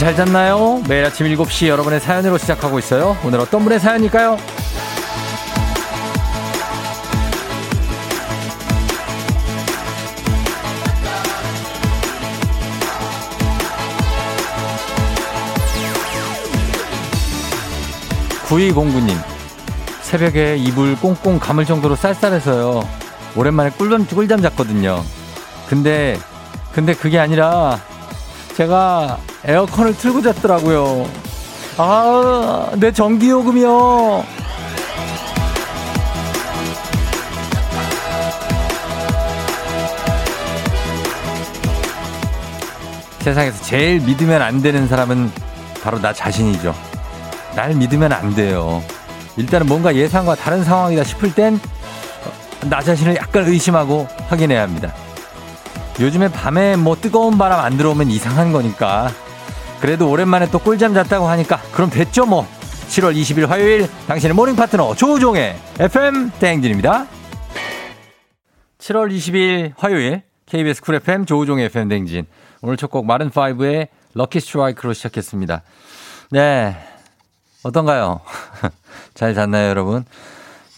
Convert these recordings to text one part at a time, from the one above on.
잘 잤나요? 매일 아침 7시 여러분의 사연으로 시작하고 있어요. 오늘 어떤 분의 사연일까요? 9209님, 새벽에 이불 꽁꽁 감을 정도로 쌀쌀해서요. 오랜만에 꿀잠, 꿀잠 잤거든요. 근데, 근데 그게 아니라 제가 에어컨을 틀고 잤더라고요. 아, 내 전기요금이요. 세상에서 제일 믿으면 안 되는 사람은 바로 나 자신이죠. 날 믿으면 안 돼요. 일단은 뭔가 예상과 다른 상황이다 싶을 땐 나 자신을 약간 의심하고 확인해야 합니다. 요즘에 밤에 뭐 뜨거운 바람 안 들어오면 이상한 거니까. 그래도 오랜만에 또 꿀잠 잤다고 하니까 그럼 됐죠 뭐. 7월 20일 화요일 당신의 모닝 파트너 조우종의 FM 대행진입니다. 7월 20일 화요일 KBS 쿨 FM 조우종의 FM 대행진. 오늘 첫 곡 Maroon 5의 Lucky Strike로 시작했습니다. 네. 어떤가요? 잘 잤나요, 여러분?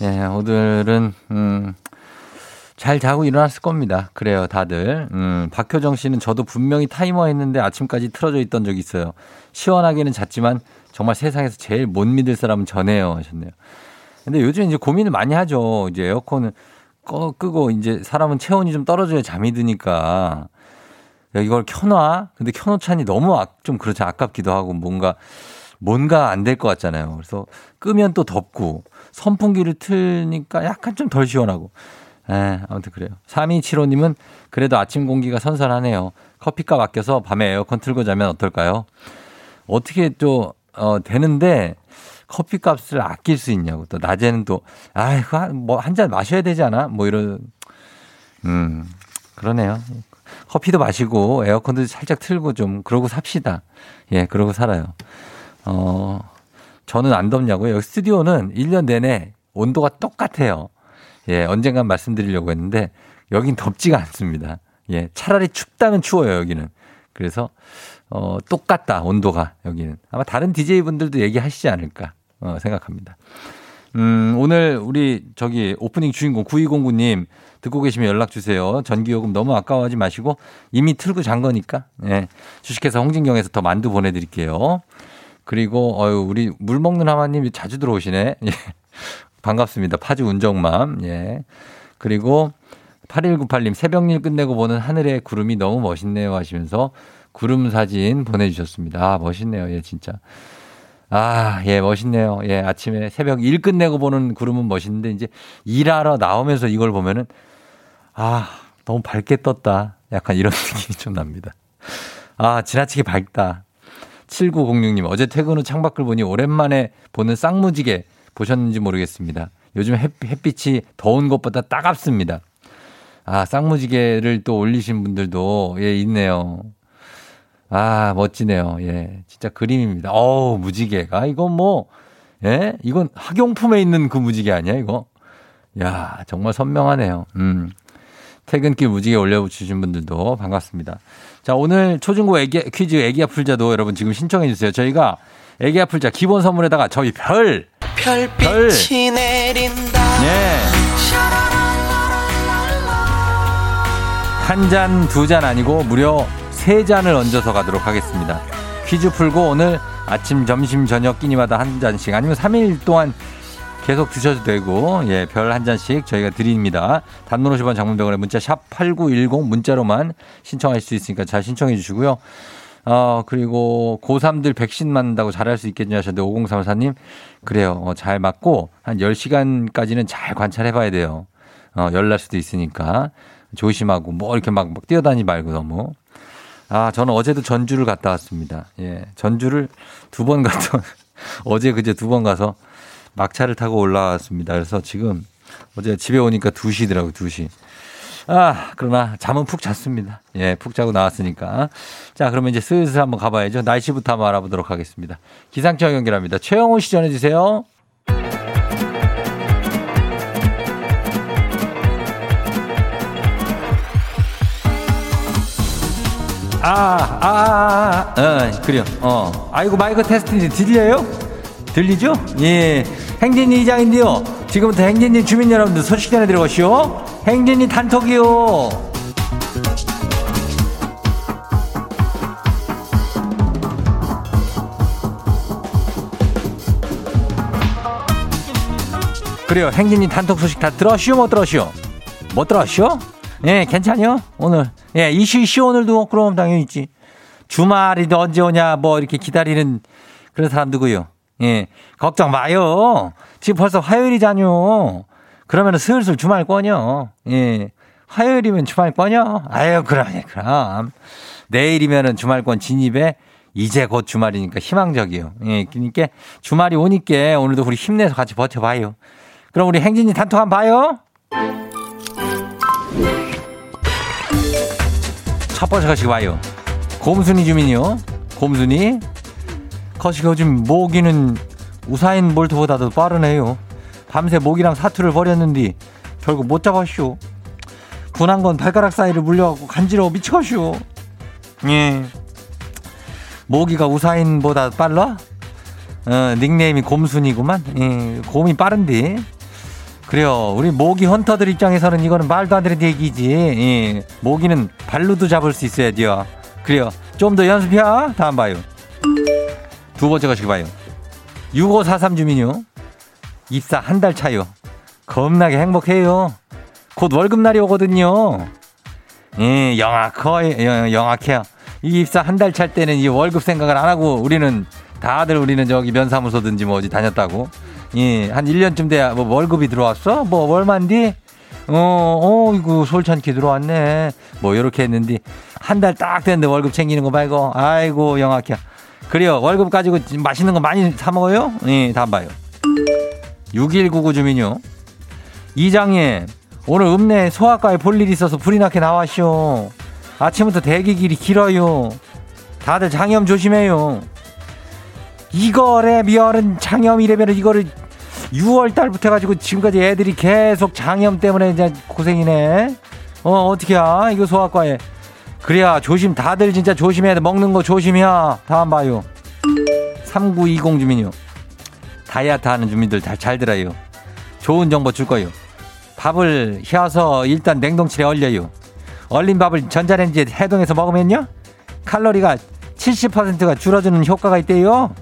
네, 오늘은, 음, 잘 자고 일어났을 겁니다. 그래요, 다들. 음, 박효정 씨는 저도 분명히 타이머 했는데 아침까지 틀어져 있던 적이 있어요. 시원하게는 잤지만 정말 세상에서 제일 못 믿을 사람은 전해요. 하셨네요. 근데 요즘 이제 고민을 많이 하죠. 이제 에어컨을 꺼, 끄고 이제 사람은 체온이 좀 떨어져야 잠이 드니까. 이걸 켜놔? 근데 켜놓자니 너무 아, 좀 그렇지 아깝기도 하고 뭔가 뭔가 안 될 것 같잖아요. 그래서 끄면 또 덥고 선풍기를 틀니까 약간 좀 덜 시원하고. 에, 아무튼 그래요. 3275님은 그래도 아침 공기가 선선하네요. 커피값 아껴서 밤에 에어컨 틀고 자면 어떨까요? 어떻게 또, 어, 되는데 커피 값을 아낄 수 있냐고. 또 낮에는 또, 아이고, 뭐한 잔 마셔야 되지 않아? 뭐 이런, 음, 그러네요. 커피도 마시고 에어컨도 살짝 틀고 좀 그러고 삽시다. 예, 그러고 살아요. 어, 저는 안 덥냐고요? 여기 스튜디오는 1년 내내 온도가 똑같아요. 예, 언젠간 말씀드리려고 했는데 여긴 덥지가 않습니다. 예, 차라리 춥다면 추워요, 여기는. 그래서 어, 똑같다, 온도가 여기는. 아마 다른 DJ분들도 얘기하시지 않을까 어, 생각합니다. 음, 오늘 우리 저기 오프닝 주인공 9209님 듣고 계시면 연락 주세요. 전기요금 너무 아까워하지 마시고 이미 틀고 잔 거니까. 예. 주식회사 홍진경에서 더 만두 보내드릴게요. 그리고 어유 우리 물 먹는 하마님 자주 들어오시네. 예. 반갑습니다. 파주 운정맘. 예. 그리고 8198님 새벽일 끝내고 보는 하늘의 구름이 너무 멋있네요 하시면서 구름 사진 보내주셨습니다. 아, 멋있네요. 예, 진짜. 아, 예, 멋있네요. 예, 아침에 새벽 일 끝내고 보는 구름은 멋있는데 이제 일하러 나오면서 이걸 보면은 아, 너무 밝게 떴다. 약간 이런 느낌이 좀 납니다. 아, 지나치게 밝다. 7906님, 어제 퇴근 후 창밖을 보니 오랜만에 보는 쌍무지개 보셨는지 모르겠습니다. 요즘 햇빛이 더운 것보다 따갑습니다. 아, 쌍무지개를 또 올리신 분들도, 예, 있네요. 아, 멋지네요. 예, 진짜 그림입니다. 어우, 무지개가. 이건 뭐, 예, 이건 학용품에 있는 그 무지개 아니야, 이거? 야, 정말 선명하네요. 음. 퇴근길 무지개 올려주신 분들도 반갑습니다. 자, 오늘 초중고 애기, 퀴즈 애기야 풀자도 여러분 지금 신청해 주세요. 저희가 애기야 풀자 기본 선물에다가 저희 별. 별빛이 별. 내린다. 예. 한 잔, 두 잔 아니고 무려 세 잔을 얹어서 가도록 하겠습니다. 퀴즈 풀고 오늘 아침, 점심, 저녁 끼니마다 한 잔씩 아니면 3일 동안 계속 드셔도 되고, 예, 별 한 잔씩 저희가 드립니다. 단문 50원 장문병원에 문자 샵 8910 문자로만 신청할 수 있으니까 잘 신청해 주시고요. 어, 그리고 고3들 백신 맞는다고 잘할 수 있겠냐 하셨는데 5034님, 그래요. 어, 잘 맞고 한 10시간까지는 잘 관찰해 봐야 돼요. 어, 열날 수도 있으니까 조심하고 뭐 이렇게 막, 막 뛰어다니지 말고 너무. 아, 저는 어제도 전주를 갔다 왔습니다. 예. 전주를 두 번 갔다, 어제 그제 두 번 가서 막차를 타고 올라왔습니다. 그래서 지금 어제 집에 오니까 2시더라고요, 2시. 아, 그러나 잠은 푹 잤습니다. 예, 푹 자고 나왔으니까. 자, 그러면 이제 슬슬 한번 가봐야죠. 날씨부터 한번 알아보도록 하겠습니다. 기상청 연결합니다. 최영호 씨 전해주세요. 아, 아, 아, 어, 그래요. 어. 아이고, 마이크 테스트 들려요? 들리죠? 예. 행진이 이장인데요. 지금부터 행진이 주민 여러분들 소식 전해드려보시오. 행진이 단톡이요. 그래요. 행진이 단톡 소식 다 들었시오? 못 들었시오? 못 들었시오? 예, 괜찮요? 오늘. 예, 이슈, 이슈 오늘도 그럼 당연히 있지. 주말이 언제 오냐, 뭐 이렇게 기다리는 그런 사람들고요. 예, 걱정 마요. 지금 벌써 화요일이잖요. 그러면 슬슬 주말 꺼녀. 예, 화요일이면 주말 꺼녀. 아유, 그럼, 그럼. 내일이면은 주말권 진입에 이제 곧 주말이니까 희망적이요. 예, 그러니까 주말이 오니까 오늘도 우리 힘내서 같이 버텨봐요. 그럼 우리 행진이 단톡 한번 봐요. 첫 번째 거시기 봐요. 곰순이 주민이요. 곰순이. 요즘 모기는 우사인 볼트보다도 빠르네요. 밤새 모기랑 사투를 벌였는데 결국 못 잡았쇼. 분한 건 발가락 사이를 물려갖고 간지러워 미치겠쇼. 예. 모기가 우사인보다 빨라? 어, 닉네임이 곰순이구만. 예, 곰이 빠른데. 그래요. 우리 모기 헌터들 입장에서는 이거는 말도 안 되는 얘기지. 예. 모기는 발로도 잡을 수 있어야 돼요. 그래요. 좀 더 연습해. 다음 봐요. 두 번째 거시기 봐요. 6543 주민요. 입사 한 달 차요. 겁나게 행복해요. 곧 월급날이 오거든요. 예, 영악해, 영악해요. 이 입사 한 달 찰 때는 이 월급 생각을 안 하고 우리는 다들 우리는 저기 면사무소든지 뭐 어디 다녔다고. 예, 한 1년쯤 돼야 뭐 월급이 들어왔어? 뭐 얼만디? 어, 어, 이거 솔찬게 들어왔네. 뭐 요렇게 했는데 한 달 딱 됐는데 월급 챙기는 거 말고 아이고 영악해. 그래요. 월급 가지고 맛있는 거 많이 사 먹어요? 예, 다음 봐요. 6199 주민요. 이장님, 오늘 읍내 소아과에 볼일 있어서 불이 나게 나왔쇼. 아침부터 대기 길이 길어요. 다들 장염 조심해요. 이거래 미얼은 장염이래면 이거를 6월 달부터 해가지고 지금까지 애들이 계속 장염 때문에 이제 고생이네. 어, 어떻게야? 이거 소아과에. 그래야 조심, 다들 진짜 조심해야 돼. 먹는 거 조심이야. 다음 봐요. 3920 주민요. 다이어트 하는 주민들 잘, 잘 들어요. 좋은 정보 줄 거요. 밥을 혀서 일단 냉동실에 얼려요. 얼린 밥을 전자레인지에 해동해서 먹으면요. 칼로리가 70%가 줄어드는 효과가 있대요.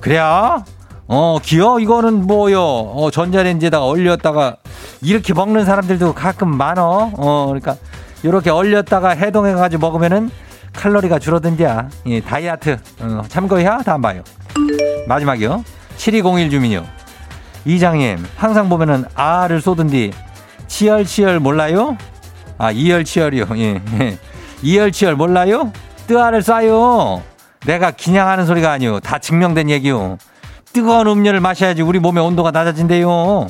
그래야? 어, 기어? 이거는 뭐요? 어, 전자레인지에다가 얼렸다가 이렇게 먹는 사람들도 가끔 많어. 어, 그러니까 이렇게 얼렸다가 해동해가지고 먹으면은 칼로리가 줄어든디야. 예, 다이어트. 어, 참고해야 다음 봐요. 마지막이요. 7201 주민요. 이장님, 항상 보면은 아를 쏘던디 치열치열 몰라요? 아, 이열치열이요. 예, 예. 이열치열 몰라요? 뜨아를 쏴요. 내가 기냥하는 소리가 아니요. 다 증명된 얘기요. 뜨거운 음료를 마셔야지 우리 몸의 온도가 낮아진대요.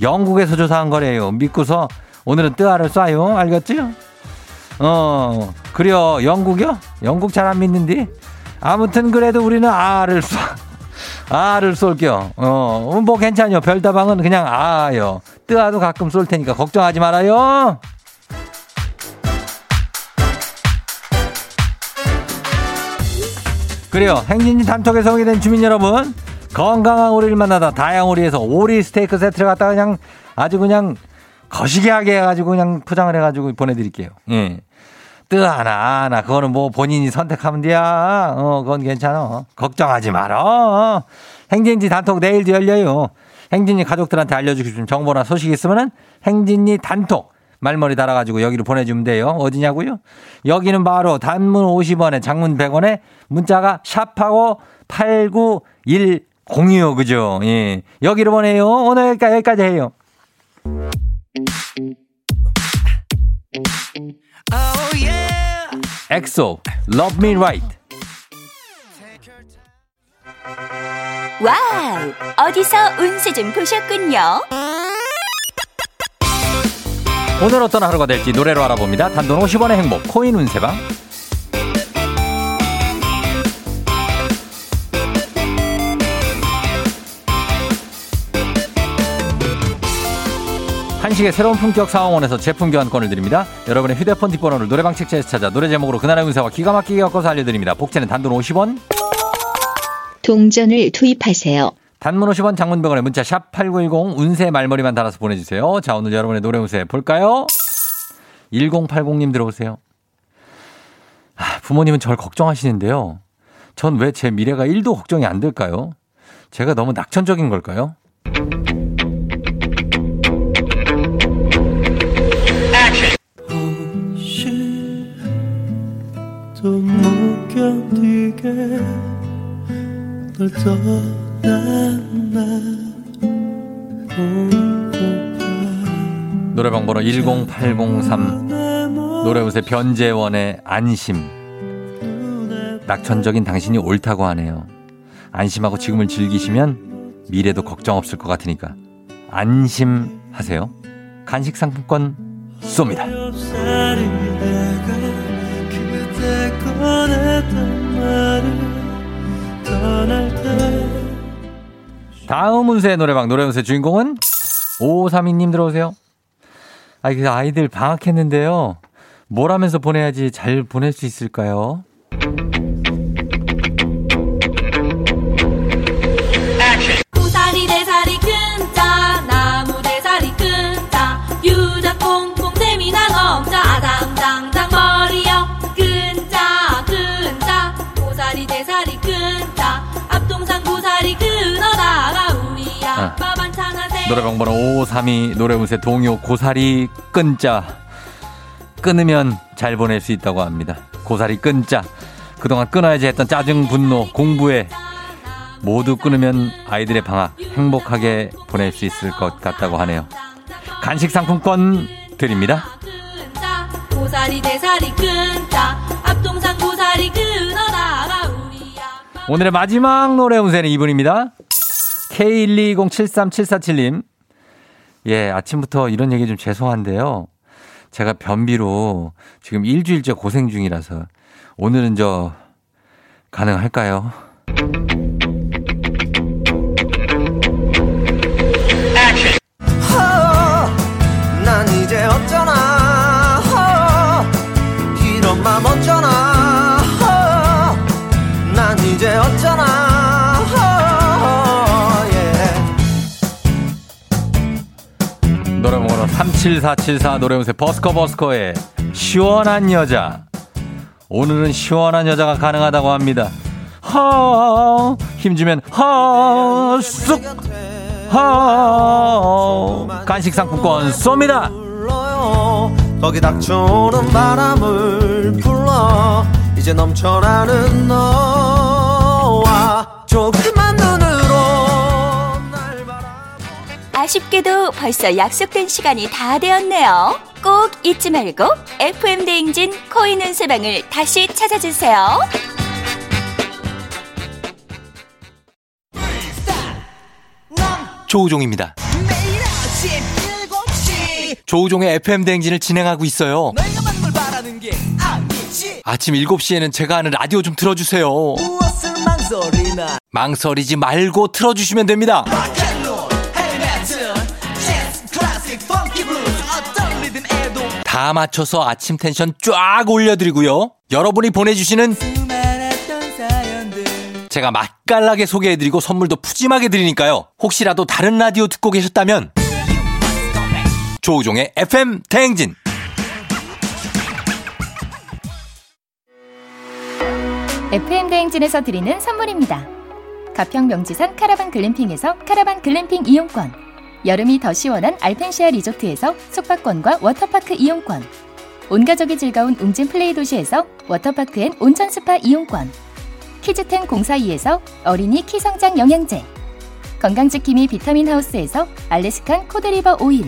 영국에서 조사한 거래요. 믿고서 오늘은 뜨아를 쏴요. 알겠죠? 어, 그래요. 영국이요? 영국 잘 안 믿는디? 아무튼 그래도 우리는 아를 쏴. 아를 쏠게요. 어, 뭐 괜찮요. 별다방은 그냥 아요. 뜨아도 가끔 쏠 테니까 걱정하지 말아요. 그래요. 행진이 단톡에 소개된 주민 여러분. 건강한 오리를 만나다 다양오리에서 오리 스테이크 세트를 갖다가 그냥 아주 그냥 거시기하게 해가지고 그냥 포장을 해가지고 보내드릴게요. 예. 뜨 하나, 하나. 그거는 뭐 본인이 선택하면 돼야. 어, 그건 괜찮아. 걱정하지 마라. 행진지 단톡 내일도 열려요. 행진이 가족들한테 알려주고 정보나 소식 있으면은 행진이 단톡 말머리 달아가지고 여기로 보내주면 돼요. 어디냐고요? 여기는 바로 단문 50원에 장문 100원에 문자가 샵하고 89106 그죠? 예. 여기로 보내요. 오늘 여기까지, 여기까지 해요. 엑소, Love Me Right. 와우! 어디서 운세 좀 보셨군요. 오늘 어떤 하루가 될지 노래로 알아봅니다. 단돈 50원의 행복, 코인 운세방. 한식의 새로운 품격 사홍원에서 제품 교환권을 드립니다. 여러분의 휴대폰 뒷번호를 노래방 책자에서 찾아 노래 제목으로 그날의 운세와 기가 막히게 엮어서 알려드립니다. 복채는 단돈 50원. 동전을 투입하세요. 단문 50원 장문병원에 문자 샵 8910 운세 말머리만 달아서 보내주세요. 자 오늘 여러분의 노래 운세 볼까요? 1080님 들어오세요. 아, 부모님은 절 걱정하시는데요. 전 왜 제 미래가 1도 걱정이 안 될까요? 제가 너무 낙천적인 걸까요? 못 견디게 널 떠난 날 노래방 번호 10803 노래우세 변재원의 안심. 낙천적인 당신이 옳다고 하네요. 안심하고 지금을 즐기시면 미래도 걱정 없을 것 같으니까 안심하세요. 간식 상품권 쏩니다 다음 운세 노래방 노래 운세 주인공은 5532님 들어오세요. 아, 그 아이들 방학했는데요. 뭘 하면서 보내야지 잘 보낼 수 있을까요? 노래방 번호 5532 노래운세 동요 고사리 끈자. 끊으면 잘 보낼 수 있다고 합니다. 고사리 끈자. 그동안 끊어야지 했던 짜증, 분노, 공부에 모두 끊으면 아이들의 방학 행복하게 보낼 수 있을 것 같다고 하네요. 간식 상품권 드립니다. 오늘의 마지막 노래 운세는 이분입니다. K120737447님. 예, 아침부터 이런 얘기 좀 죄송한데요. 제가 변비로 지금 일주일째 고생 중이라서 오늘은 저 가능할까요? 17474 노래운세 버스커 버스커의 시원한 여자. 오늘은 시원한 여자가 가능하다고 합니다. 허, 힘주면 허, 쑥, 허, 간식 상품권 쏩니다. 거기 닥쳐오는 바람을 불러 이제 넘쳐나는 너와 아쉽게도 벌써 약속된 시간이 다 되었네요. 꼭 잊지 말고 FM 대행진 코인 운세방을 다시 찾아주세요. 조우종입니다. 매일 아침 7시 조우종의 FM 대행진을 진행하고 있어요. 아침 7시에는 제가 하는 라디오 좀 틀어주세요. 무엇을 망설이나 망설이지 말고 틀어주시면 됩니다. 다 맞춰서 아침 텐션 쫙 올려드리고요. 여러분이 보내주시는 제가 맛깔나게 소개해드리고 선물도 푸짐하게 드리니까요. 혹시라도 다른 라디오 듣고 계셨다면 조우종의 FM 대행진 FM 대행진에서 드리는 선물입니다. 가평 명지산 카라반 글램핑에서 카라반 글램핑 이용권. 여름이 더 시원한 알펜시아 리조트에서 숙박권과 워터파크 이용권. 온 가족이 즐거운 웅진 플레이 도시에서 워터파크 and 온천 스파 이용권. 키즈텐 공사이에서 어린이 키성장 영양제. 건강지킴이 비타민 하우스에서 Alaskan Cod Liver Oil.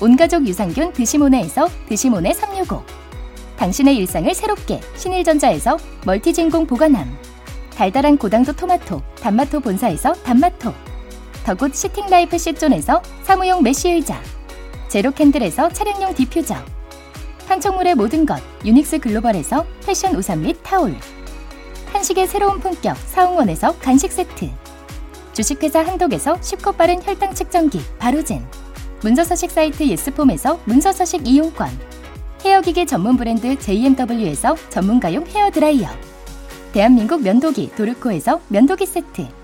온가족 유산균 드시모네에서 드시모네 365. 당신의 일상을 새롭게 신일전자에서 멀티진공 보관함 달달한 고당도 토마토 단마토 본사에서 단마토 더굿 시팅라이프 시존에서 사무용 메쉬 의자 제로캔들에서 차량용 디퓨저 판촉물의 모든 것 유닉스 글로벌에서 패션 우산 및 타올 한식의 새로운 품격 사홍원에서 간식 세트 주식회사 한독에서 쉽고 빠른 혈당 측정기 바로젠 문서서식 사이트 예스폼에서 문서서식 이용권 헤어기계 전문 브랜드 JMW에서 전문가용 헤어 드라이어 대한민국 면도기 도르코에서 면도기 세트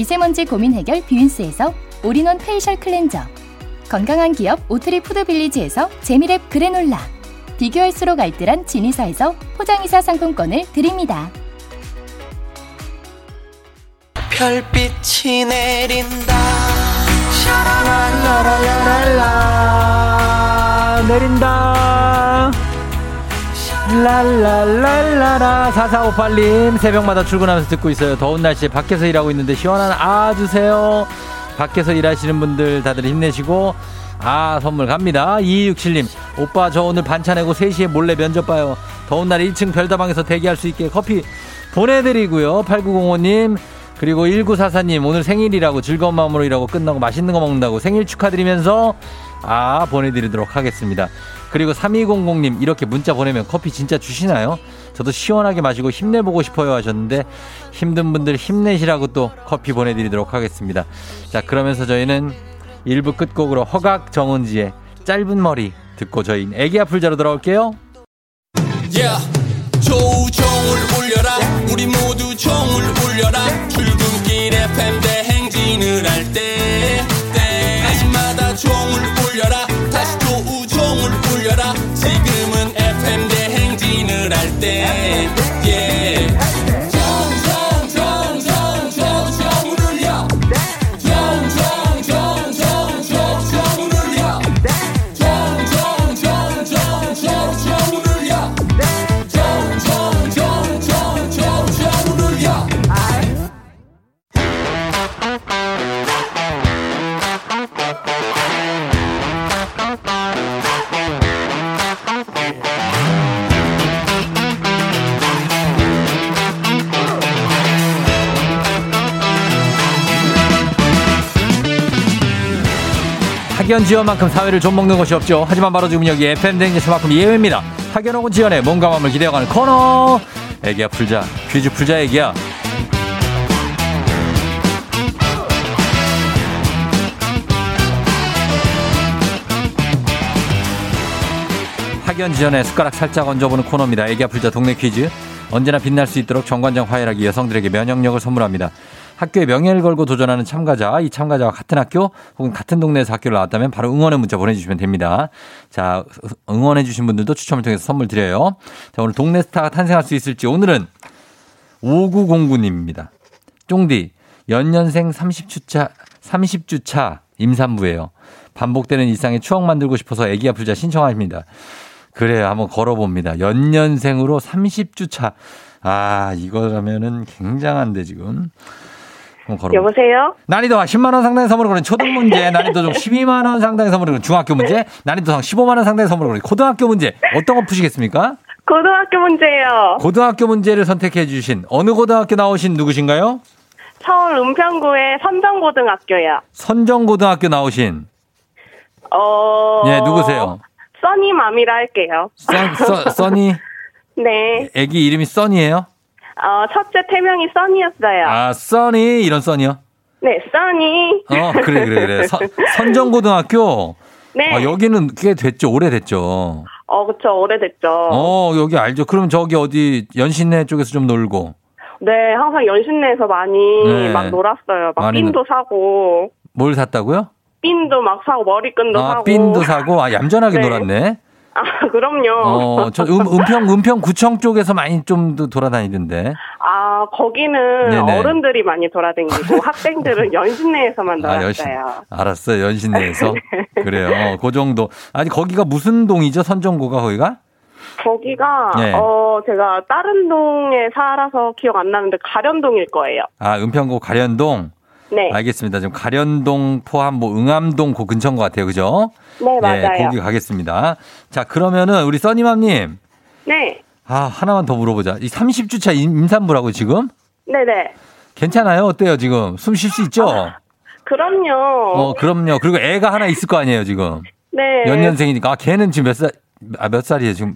미세먼지 고민 해결 뷰인스에서 all-in-one facial 클렌저. 건강한 기업 오트리 푸드빌리지에서 재미랩 그래놀라. 비교할수록 알뜰한 진이사에서 포장이사 상품권을 드립니다. 별빛이 내린다. 샤라랄라랄라랄라. 내린다 랄랄랄라라 4458님 새벽마다 출근하면서 듣고 있어요. 더운 날씨에 밖에서 일하고 있는데 시원한 아 주세요. 밖에서 일하시는 분들 다들 힘내시고. 아 선물 갑니다. 2267님 오빠 저 오늘 반차 내고 3시에 몰래 면접 봐요. 더운 날 1층 별다방에서 대기할 수 있게 커피 보내드리고요. 8905님 그리고 1944님 오늘 생일이라고 즐거운 마음으로 일하고 끝나고 맛있는 거 먹는다고 생일 축하드리면서 아 보내드리도록 하겠습니다. 그리고 3200님 이렇게 문자 보내면 커피 진짜 주시나요? 저도 시원하게 마시고 힘내보고 싶어요 하셨는데 힘든 분들 힘내시라고 또 커피 보내드리도록 하겠습니다. 자 그러면서 저희는 1부 끝곡으로 허각 정은지의 짧은 머리 듣고 저희 애기 아플자로 돌아올게요. yeah. 조우종을 울려라 우리 모두 종을 울려라 출근길 FM 대 대 학연 지연만큼 사회를 좀 먹는 것이 없죠. 하지만 바로 지금 여기 FM 댕지스만큼 예외입니다. 학연 혹은 지연의 몸과 마음을 기대어가는 코너. 애기야 풀자. 퀴즈 풀자 애기야. 학연 지연의 숟가락 살짝 얹어보는 코너입니다. 애기야 풀자 동네 퀴즈. 언제나 빛날 수 있도록 정관장 화해하기 여성들에게 면역력을 선물합니다. 학교에 명예를 걸고 도전하는 참가자, 이 참가자와 같은 학교 혹은 같은 동네에서 학교를 나왔다면 바로 응원의 문자 보내주시면 됩니다. 자, 응원해주신 분들도 추첨을 통해서 선물 드려요. 자, 오늘 동네 스타가 탄생할 수 있을지 오늘은 5909님입니다. 쫑디, 연년생 30주차, 30주차 임산부예요. 반복되는 일상에 추억 만들고 싶어서 애기 아플자 신청합니다. 그래요. 한번 걸어봅니다. 연년생으로 30주차. 아, 이거라면은 굉장한데, 지금. 여보세요? 난이도 10만원 상당의 선물을 거는 초등 문제, 난이도 좀 12만원 상당의 선물을 거는 중학교 문제, 난이도 상 15만원 상당의 선물을 거는 고등학교 문제. 어떤 거 푸시겠습니까? 고등학교 문제예요. 고등학교 문제를 선택해 주신 어느 고등학교 나오신 누구신가요? 서울 은평구의 선정고등학교요. 선정고등학교 나오신. 어. 예, 누구세요? 써니맘이라 할게요. 써, 써, 써니? 네. 애기 이름이 써니예요 어, 첫째 태명이 써니였어요. 아, 써니? 이런 써니요? 네, 써니. 어, 그래, 그래, 그래. 선, 선정고등학교. 네. 아, 여기는 꽤 됐죠. 오래됐죠. 어, 그쵸. 오래됐죠. 어, 여기 알죠. 그럼 저기 어디 연신내 쪽에서 좀 놀고. 네, 항상 연신내에서 많이 네. 막 놀았어요. 막 많이 핀도 사고, 뭘 샀다고요? 핀도 막 사고, 머리끈도 아, 사고. 핀도 사고. 아, 얌전하게 네. 놀았네. 아, 그럼요. 어, 저 음, 은평, 은평 구청 쪽에서 많이 좀더 돌아다니던데. 아, 거기는 네네. 어른들이 많이 돌아다니고 학생들은 연신내에서만 아, 연신, 놀았어요. 알았어요. 연신내에서. 그래요. 어, 그 정도. 아니, 거기가 무슨 동이죠? 선정고가 거기가? 거기가 네. 어 제가 다른 동에 살아서 기억 안 나는데 가련동일 거예요. 아, 은평구 가련동. 네. 알겠습니다. 좀 가련동 포함 뭐 응암동 그 근처인 것 같아요. 그죠? 네, 맞아요. 거기 가겠습니다. 자, 그러면은 우리 써니맘님. 네. 아, 하나만 더 물어보자. 이 30주차 임산부라고 지금? 네네. 괜찮아요? 어때요, 지금? 숨 쉴 수 있죠? 그럼요. 어, 그럼요. 그리고 애가 하나 있을 거 아니에요, 지금? 네. 연년생이니까. 아, 걔는 지금 몇 살, 아, 몇 살이에요, 지금?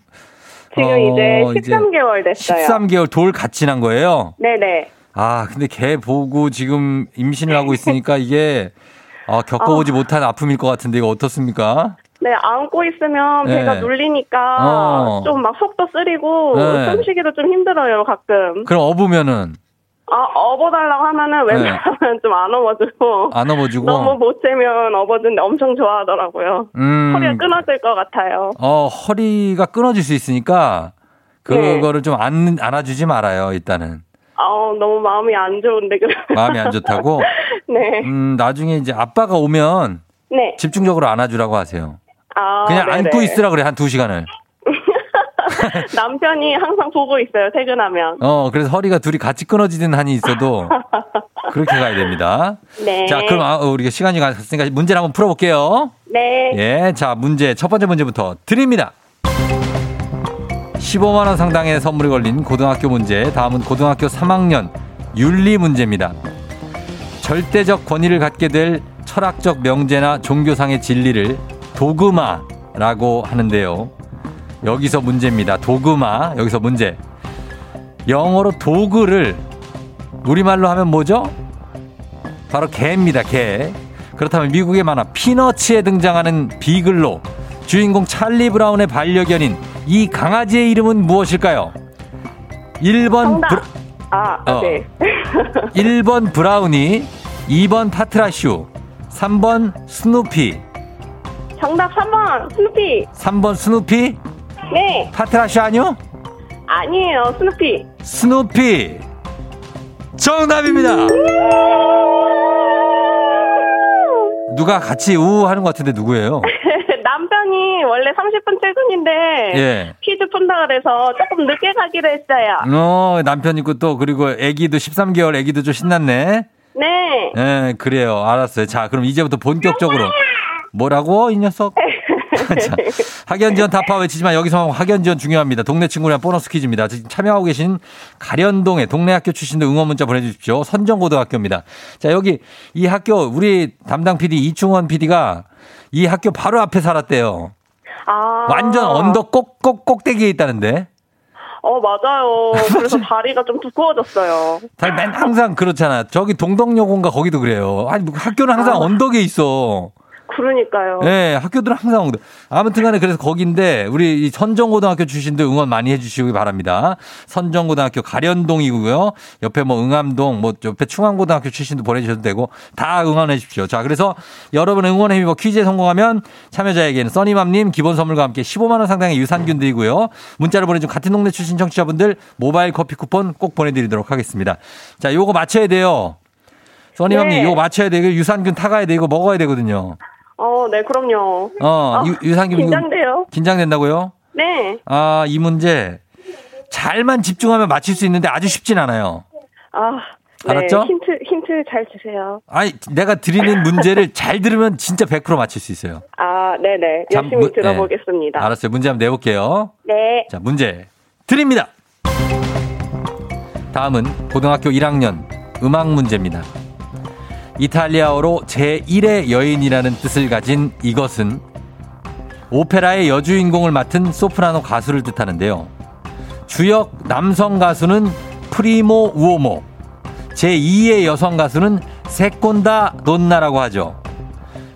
지금 어, 이제 13개월 됐어요. 13개월 돌 같이 난 거예요? 네네. 아, 근데 걔 보고 지금 임신을 하고 있으니까 이게, 어, 겪어보지 못한 아픔일 것 같은데 이거 어떻습니까? 네, 안고 있으면 네. 배가 눌리니까 어. 좀막 속도 쓰리고 네. 숨쉬기도 좀 힘들어요, 가끔. 그럼 업으면은 아, 업어달라고 하면은 웬만하면 좀안 업어주고. 안 업어주고. 너무 못 재면 업어주는데 엄청 좋아하더라고요. 음. 허리가 끊어질 것 같아요. 어, 허리가 끊어질 수 있으니까 그거를 좀 안, 안아주지 말아요, 일단은. 아, 너무 마음이 안 좋은데 그. 마음이 안 좋다고? 네. 음, 나중에 이제 아빠가 오면 네. 집중적으로 안아주라고 하세요. 아, 그냥 네네. 안고 있으라 그래, 한 두 시간을. 남편이 항상 보고 있어요, 퇴근하면. 어, 그래서 허리가 둘이 같이 끊어지는 한이 있어도 그렇게 가야 됩니다. 네. 자, 그럼 아, 우리가 시간이 갔으니까 문제를 한번 풀어볼게요. 네. 예, 자, 문제, 첫 번째 문제부터 드립니다. 15만원 상당의 선물이 걸린 고등학교 문제, 다음은 고등학교 3학년 윤리 문제입니다. 절대적 권위를 갖게 될 철학적 명제나 종교상의 진리를 도그마라고 하는데요. 여기서 문제입니다. 도그마, 여기서 문제. 영어로 도그를 우리말로 하면 뭐죠? 바로 개입니다, 개. 그렇다면 미국의 만화 피너츠에 등장하는 비글로 주인공 찰리 브라운의 반려견인 이 강아지의 이름은 무엇일까요? 1번 정답. 브라, 아, 어. 네. 1번 브라우니, 2번 파트라슈, 3번 스누피, 정답 3번, 스누피. 3번 스누피, 네. 파트라슈 아니요? 아니에요, 스누피. 스누피. 정답입니다. 누가 같이 우 하는 것 같은데 누구예요? 남편이 원래 30분 출근인데 예. 퀴즈 푼다 그래서 조금 늦게 가기로 했어요. 어, 남편 있고 또 그리고 아기도 13개월 아기도 좀 신났네. 네. 예, 그래요. 알았어요. 자, 그럼 이제부터 본격적으로 뭐라고 이 녀석? 자, 학연 지원 타파 외치지만 여기서 학연 지원 중요합니다. 동네 친구랑 보너스 퀴즈입니다. 지금 참여하고 계신 가련동의 동네 학교 출신들 응원 문자 보내주십시오. 선정고등학교입니다. 자, 여기 이 학교 우리 담당 PD 이충원 PD가 이 학교 바로 앞에 살았대요. 아. 완전 언덕 꼭 꼭 꼭대기에 있다는데. 어, 맞아요. 그래서 다리가 좀 두꺼워졌어요. 다맨 항상 그렇잖아. 저기 동덕여고인가 거기도 그래요. 아니 뭐 학교는 항상 아. 언덕에 있어. 그러니까요. 네, 학교들은 항상 언덕. 아무튼 간에 그래서 거긴데 우리 이 선정고등학교 출신들 응원 많이 해 주시기 바랍니다. 선정고등학교 가련동이고요. 옆에 뭐 응암동 뭐 옆에 충암고등학교 출신도 보내 주셔도 되고 다 응원해 주십시오. 자, 그래서 여러분 응원의 힘입어 퀴즈에 성공하면 참여자에게는 써니맘님 기본 선물과 함께 15만 원 상당의 유산균 드리고요. 문자를 보내준 같은 동네 출신 청취자분들 모바일 커피 쿠폰 꼭 보내드리도록 하겠습니다. 자, 요거 맞춰야 돼요. 써니맘님 네. 요거 맞춰야 돼요. 이거 유산균 타가야 돼. 이거 먹어야 되거든요. 어, 네, 그럼요. 어, 아, 유, 이거 긴장돼요. 긴장된다고요? 네. 아, 이 문제 잘만 집중하면 맞힐 수 있는데 아주 쉽진 않아요. 아, 네. 알았죠? 힌트, 힌트 잘 주세요. 아니, 내가 드리는 문제를 잘 들으면 진짜 100% 맞힐 수 있어요. 아, 네네. 잠- 열심히 문- 네. 들어보겠습니다. 알았어요. 문제 한번 내볼게요. 네. 자, 문제 드립니다. 다음은 고등학교 1학년 음악 문제입니다. 이탈리아어로 제1의 여인이라는 뜻을 가진 이것은 오페라의 여주인공을 맡은 소프라노 가수를 뜻하는데요. 주역 남성 가수는 프리모 우오모, 제2의 여성 가수는 세콘다 논나라고 하죠.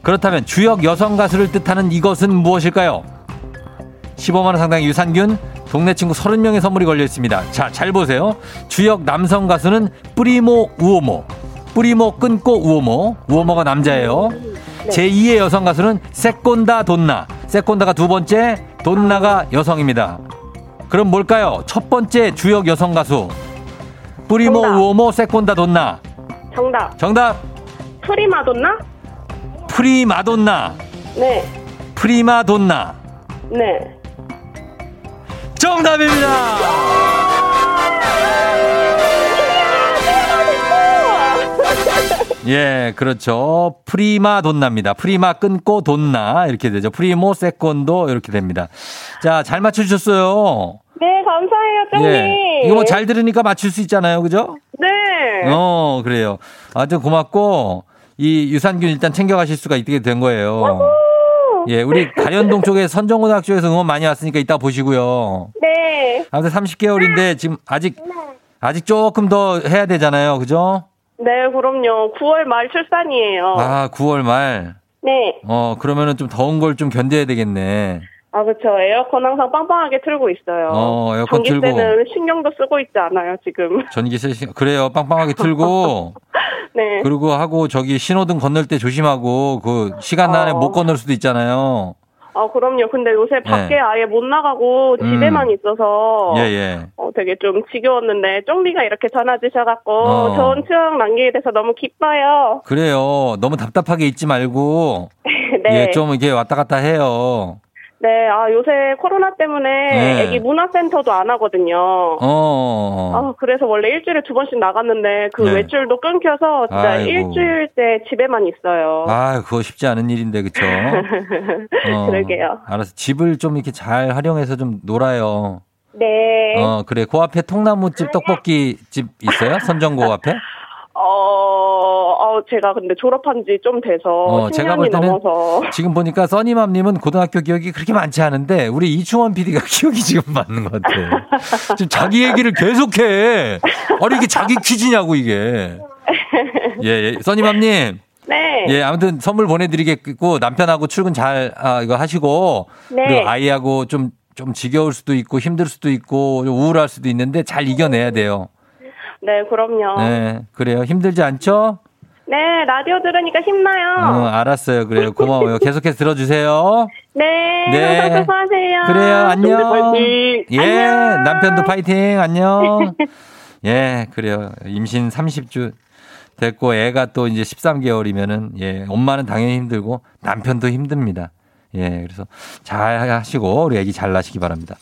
그렇다면 주역 여성 가수를 뜻하는 이것은 무엇일까요? 15만원 상당의 유산균, 동네 친구 30명의 선물이 걸려 있습니다. 자, 잘 보세요. 주역 남성 가수는 뿌리모 우오모. 뿌리모 끊고 우오모. 우오모가 남자예요. 제2의 여성 가수는 seconda donna. seconda가 두 번째, donna가 여성입니다. 그럼 뭘까요? 첫 번째 주역 여성 가수. primo 정답. uomo seconda donna. 정답. 정답. 프리마돈나? 프리마돈나. 네. 프리마돈나. 네. 정답입니다. 예, 그렇죠. prima donna입니다. prima 끊고 donna 이렇게 되죠. primo secondo 이렇게 됩니다. 자, 잘 맞춰주셨어요. 네, 감사해요, 쫑님. 예, 이거 뭐 잘 들으니까 맞출 수 있잖아요, 그죠? 네. 어, 그래요. 아주 고맙고 이 유산균 일단 챙겨가실 수가 있게 된 거예요. 예, 우리 가련동 쪽에 선정고등학교에서 응원 많이 왔으니까 이따 보시고요. 네. 아무튼 30개월인데 지금 아직 아직 조금 더 해야 되잖아요, 그죠? 네, 그럼요. 9월 말 출산이에요. 아, 9월 말. 네. 어, 그러면은 좀 더운 걸 좀 견뎌야 되겠네. 아, 그쵸. 에어컨 항상 빵빵하게 틀고 있어요. 어, 에어컨 틀고. 전기세는 신경도 쓰고 있지 않아요, 지금. 전기세 시- 그래요. 빵빵하게 틀고 네. 그리고 하고 저기 신호등 건널 때 조심하고 그 시간 안에 어. 못 건널 수도 있잖아요. 아, 그럼요. 근데 요새 밖에 예. 아예 못 나가고 집에만 있어서 예, 예. 어, 되게 좀 지겨웠는데 쫑비가 이렇게 전화 주셔갖고 어. 좋은 추억 남기게 돼서 너무 기뻐요. 그래요. 너무 답답하게 있지 말고 네. 예, 좀 이렇게 왔다 갔다 해요. 네, 아, 요새 코로나 때문에 네. 애기 문화센터도 안 하거든요. 어. 아, 그래서 원래 일주일에 두 번씩 나갔는데 그 네. 외출도 끊겨서 진짜 아이고. 일주일 때 집에만 있어요. 아, 그거 쉽지 않은 일인데, 그쵸? 어, 그러게요. 알았어. 집을 좀 이렇게 잘 활용해서 좀 놀아요. 네. 어, 그래. 그 앞에 통나무집 떡볶이 집 있어요? 선정고 앞에? 어, 어, 제가 근데 졸업한 지 좀 돼서 어, 10년이 제가 볼 때는 넘어서 지금 보니까 써니맘님은 고등학교 기억이 그렇게 많지 않은데 우리 이충원 PD가 기억이 지금 맞는 것 같아. 지금 자기 얘기를 계속해. 아니 이게 자기 퀴즈냐고 이게. 예, 예. 써니맘님. 네. 예, 아무튼 선물 보내드리겠고 남편하고 출근 잘 아, 이거 하시고 네. 그리고 아이하고 좀좀 지겨울 수도 있고 힘들 수도 있고 좀 우울할 수도 있는데 잘 이겨내야 돼요. 네, 그럼요. 네. 네, 그래요. 힘들지 않죠? 라디오 들으니까 힘나요. 어, 알았어요. 그래요. 고마워요. 계속해서 들어주세요. 네, 네. 수고하세요. 그래요. 안녕. 예, 안녕. 남편도 파이팅. 안녕. 예, 그래요. 임신 30주 됐고 애가 또 이제 13개월이면은 예, 엄마는 당연히 힘들고 남편도 힘듭니다. 예, 그래서 잘 하시고 우리 애기 잘 나시기 바랍니다.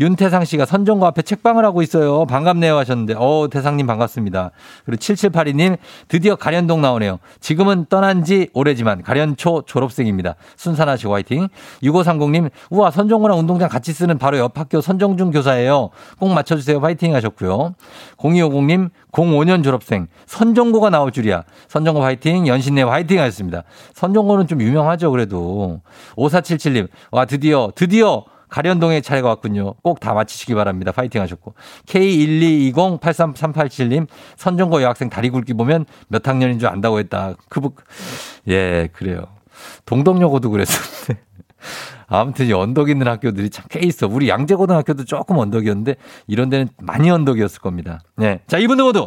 윤태상 씨가 선정고 앞에 책방을 하고 있어요. 반갑네요 하셨는데, 어, 태상님 반갑습니다. 그리고 7782님, 드디어 가련동 나오네요. 지금은 떠난 지 오래지만 가련초 졸업생입니다. 순산하시고 화이팅. 6530님, 우와, 선정고랑 운동장 같이 쓰는 바로 옆 학교 선정중 교사예요. 꼭 맞춰주세요. 화이팅 하셨고요. 0250님, 05년 졸업생, 선정고가 나올 줄이야. 선정고 화이팅, 연신내 화이팅 하셨습니다. 선정고는 좀 유명하죠, 그래도. 5477님, 와, 드디어, 드디어 가련동의 차례가 왔군요. 꼭 다 맞히시기 바랍니다. 파이팅 하셨고. K122083387님, 선정고 여학생 다리 굵기 보면 몇 학년인 줄 안다고 했다. 크북. 예, 그래요. 동덕여고도 그랬었는데. 아무튼 이 언덕 있는 학교들이 참 꽤 있어. 우리 양재고등학교도 조금 언덕이었는데 이런 데는 많이 언덕이었을 겁니다. 네. 자, 이분들 모두.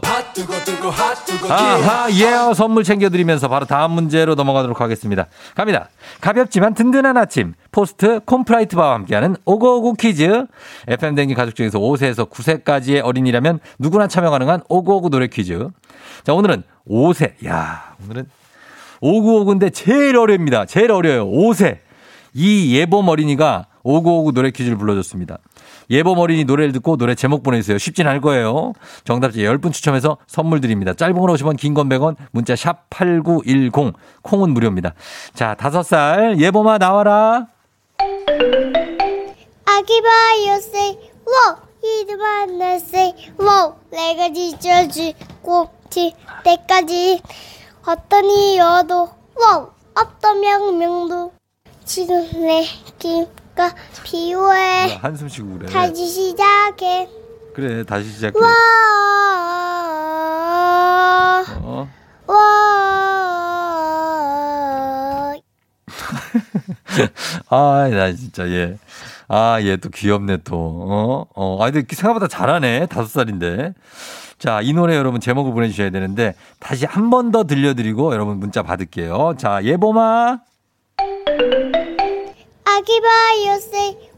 아하, 예, 선물 챙겨드리면서 바로 다음 문제로 넘어가도록 하겠습니다. 갑니다. 가볍지만 든든한 아침. 포스트 콘푸라이트 바와 함께하는 오구오구 퀴즈. FM 대행진 가족 중에서 5세에서 9세까지의 어린이라면 누구나 참여 가능한 오구오구 노래 퀴즈. 자, 오늘은 5세. 야, 오늘은 5959인데 제일 어렵니다. 제일 어려요. 5세. 이 예범 어린이가 5959 노래 퀴즈를 불러줬습니다. 예범 어린이 노래를 듣고 노래 제목 보내주세요. 쉽진 않을 거예요. 정답자 10분 추첨해서 선물 드립니다. 짧은 걸 50원, 긴 건 100원, 문자 샵 8910, 콩은 무료입니다. 자, 5살 예범아 나와라. 아기 바이오세 워 이드 만나세 워 내가 지쳐주고 칠 때까지 어떤 이여도 워 어떤 명명도 지금 내 기가 비오해 한숨 쉬고 그래. 다시 시작해 그래, 다시 시작해. 워 어. 워 아, 나 진짜, 예. 아, 얘 또 귀엽네, 또. 어? 어, 아, 근데 생각보다 잘하네. 다섯 살인데. 자, 이 노래 여러분 제목을 보내주셔야 되는데, 다시 한 번 더 들려드리고 여러분 문자 받을게요. 자, 예봄아.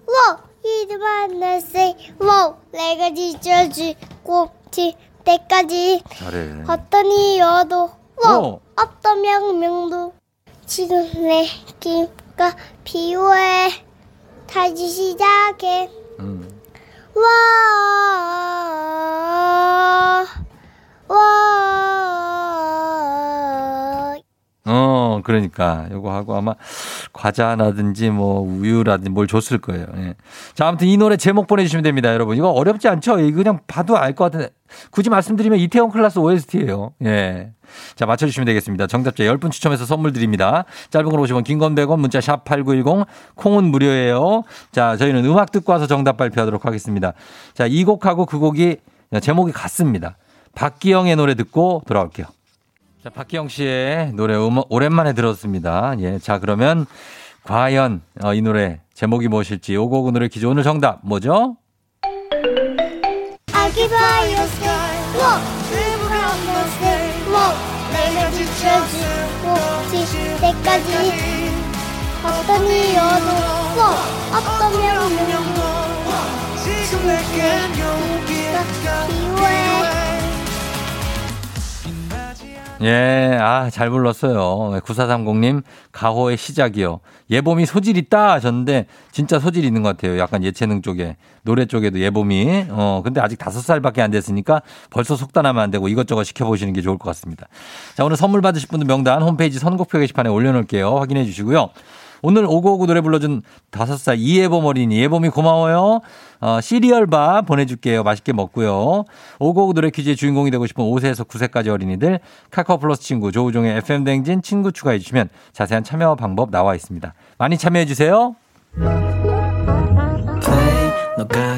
워 이드 만나세 워 내가 지쳐주고 칠 때까지 잘해. 어떤 이여도 워 어. 어떤 명명도 지금 내 기가 비오해 다시 시작해 음. 와 와. 어, 그러니까. 요거 하고 아마 과자라든지 뭐 우유라든지 뭘 줬을 거예요. 예. 자, 아무튼 이 노래 제목 보내주시면 됩니다, 여러분. 이거 어렵지 않죠? 이거 그냥 봐도 알 것 같은데. 굳이 말씀드리면 이태원 클라스 OST예요. 예. 자, 맞춰주시면 되겠습니다. 정답자 10분 추첨해서 선물 드립니다. 짧은 걸 오시면 긴건 100원, 문자 샵 8910, 콩은 무료예요. 자, 저희는 음악 듣고 와서 정답 발표하도록 하겠습니다. 자, 이 곡하고 그 곡이 제목이 같습니다. 박기영의 노래 듣고 돌아올게요. 자, 박기영 씨의 노래 음, 오랜만에 들었습니다. 예. 자, 그러면 과연 어, 이 노래 제목이 무엇일지 오곡 노래 퀴즈 오늘 정답 뭐죠? 아기 바이오스 워 불불한것을 워 내가 지쳐지고 지칠 때까지. 어떤 이유도 워 어떤 명령도 지금 내겐 용기가 예, 아, 잘 불렀어요. 9430님, 가호의 시작이요. 예봄이 소질 있다 하셨는데, 진짜 소질 있는 것 같아요. 약간 예체능 쪽에, 노래 쪽에도 예봄이. 어, 근데 아직 다섯 살밖에 안 됐으니까 벌써 속단하면 안 되고 이것저것 시켜보시는 게 좋을 것 같습니다. 자, 오늘 선물 받으실 분들 명단 홈페이지 선곡표 게시판에 올려놓을게요. 확인해 주시고요. 오늘 오고오고 노래 불러준 다섯 살 이예봄 어린이 예봄이 고마워요. 어, 시리얼바 보내줄게요. 맛있게 먹고요. 오고오고 노래 퀴즈의 주인공이 되고 싶은 5세에서 9세까지 어린이들 카카오 플러스 친구 조우종의 FM 댕진 친구 추가해 주시면 자세한 참여 방법 나와 있습니다. 많이 참여해 주세요.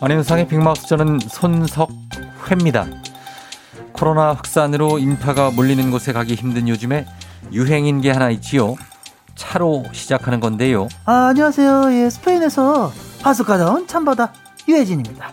안녕상의 빅마우스 저는 손석회입니다. 코로나 확산으로 인파가 몰리는 곳에 가기 힘든 요즘에 유행인 게 하나 있지요. 차로 시작하는 건데요. 아, 안녕하세요. 예, 스페인에서 하숙하다 온 참바다 유혜진입니다.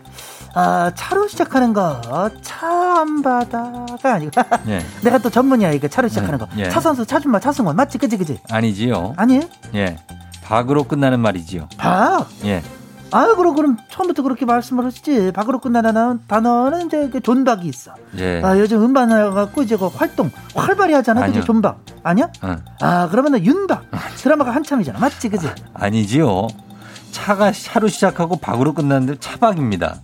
아, 차로 시작하는 거, 참바다가 아니고. 예. 내가 또 전문이야, 이거 차로 시작하는 거. 예. 차선수, 차준말, 차승원. 맞지? 그지, 그지? 아니지요. 아니에요? 예. 박으로 끝나는 말이지요. 박! 예. 아유, 그럼, 그럼 처음부터 그렇게 말씀을 하시지. 박으로 끝나는 단어는 이제 그 존박이 있어. 예. 아, 요즘 음반 나가고 이제 그 활동 활발히 하잖아. 그지? 아니요. 존박. 아니야? 어. 아, 그러면은 윤박. 드라마가 한참이잖아. 맞지? 그지? 아니지요. 차가 차로 시작하고 박으로 끝나는데 차박입니다.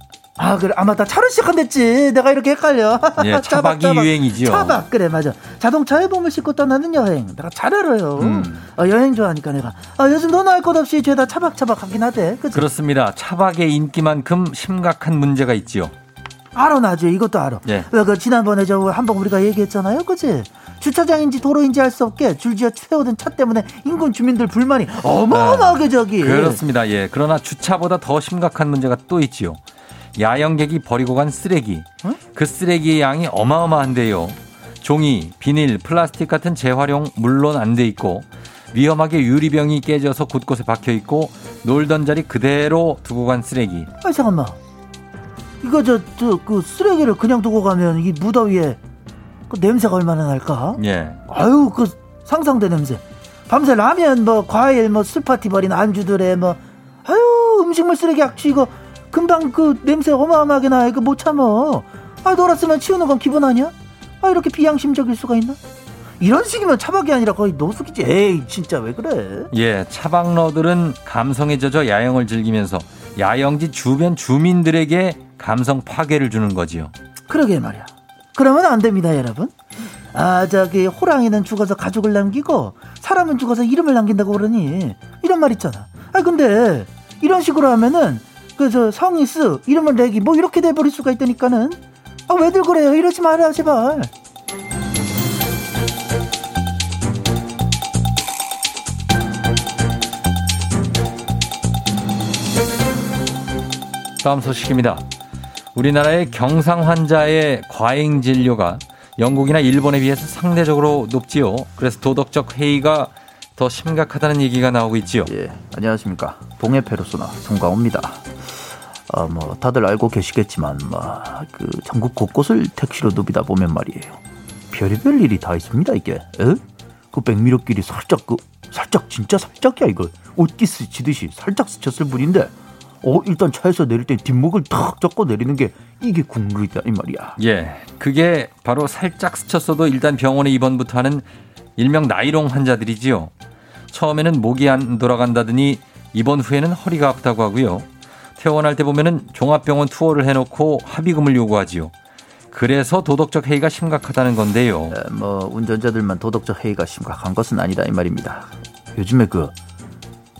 아, 그래. 아, 맞다. 차로 시작한댔지. 내가 이렇게 헷갈려. 예, 차박이 유행이지요. 차박. 그래, 맞아. 자동차에 몸을 싣고 떠나는 여행. 내가 잘 알아요. 음. 어, 여행 좋아하니까 내가. 아, 요즘 너나 할 것 없이 죄다 차박차박 하긴 하대. 그치? 그렇습니다. 차박의 인기만큼 심각한 문제가 있지요. 알아, 나죠. 이것도 알아. 예. 왜, 그, 지난번에 저 한번 우리가 얘기했잖아요. 그치? 주차장인지 도로인지 알 수 없게 줄지어 세우던 차 때문에 인근 주민들 불만이 어마어마하게 저기. 그렇습니다. 예. 그러나 주차보다 더 심각한 문제가 또 있지요. 야영객이 버리고 간 쓰레기. 어? 그 쓰레기의 양이 어마어마한데요. 종이, 비닐, 플라스틱 같은 재활용 물론 안 돼 있고 위험하게 유리병이 깨져서 곳곳에 박혀 있고 놀던 자리 그대로 두고 간 쓰레기. 아 잠깐만. 이거 저 저 그 쓰레기를 그냥 두고 가면 이 무더위에 그 냄새가 얼마나 날까? 예. 아유 그 상상돼 냄새. 밤새 라면 뭐 과일 뭐 술파티 벌인 안주들에 뭐 아유 음식물 쓰레기 악취 이거 금방 그 냄새 어마어마하게 나 이거 못 참어. 아 놀았으면 치우는 건 기본 아니야? 아 이렇게 비양심적일 수가 있나? 이런 식이면 차박이 아니라 거의 노숙이지. 에이 진짜 왜 그래? 예, 차박러들은 감성에 젖어 야영을 즐기면서 야영지 주변 주민들에게 감성 파괴를 주는 거지요. 그러게 말이야. 그러면 안 됩니다, 여러분. 아, 저기, 호랑이는 죽어서 가족을 남기고, 사람은 죽어서 이름을 남긴다고 그러니, 이런 말 있잖아. 아, 근데, 이런 식으로 하면은, 그, 저, 성이 쓰, 이름을 내기, 뭐, 이렇게 돼버릴 수가 있다니까는. 아, 왜들 그래요? 이러지 마라, 제발. 다음 소식입니다. 우리나라의 경상 환자의 과잉 진료가 영국이나 일본에 비해서 상대적으로 높지요. 그래서 도덕적 회의가 더 심각하다는 얘기가 나오고 있지요. 예, 안녕하십니까. 봉해 페르소나 송강호입니다. 어, 뭐 다들 알고 계시겠지만 뭐 그 전국 곳곳을 택시로 누비다 보면 말이에요. 별의별 일이 다 있습니다 이게. 에? 그 백미러끼리 살짝 그 살짝 진짜 살짝이야 이거 옷기 스치듯이 살짝 스쳤을 뿐인데 어 일단 차에서 내릴 때 뒷목을 탁 잡고 내리는 게 이게 국룰이다 이 말이야. 예, 그게 바로 살짝 스쳤어도 일단 병원에 입원부터 하는 일명 나이롱 환자들이지요. 처음에는 목이 안 돌아간다더니 입원 후에는 허리가 아프다고 하고요. 퇴원할 때 보면은 종합병원 투어를 해놓고 합의금을 요구하지요. 그래서 도덕적 해이가 심각하다는 건데요. 에, 뭐 운전자들만 도덕적 해이가 심각한 것은 아니다 이 말입니다. 요즘에 그,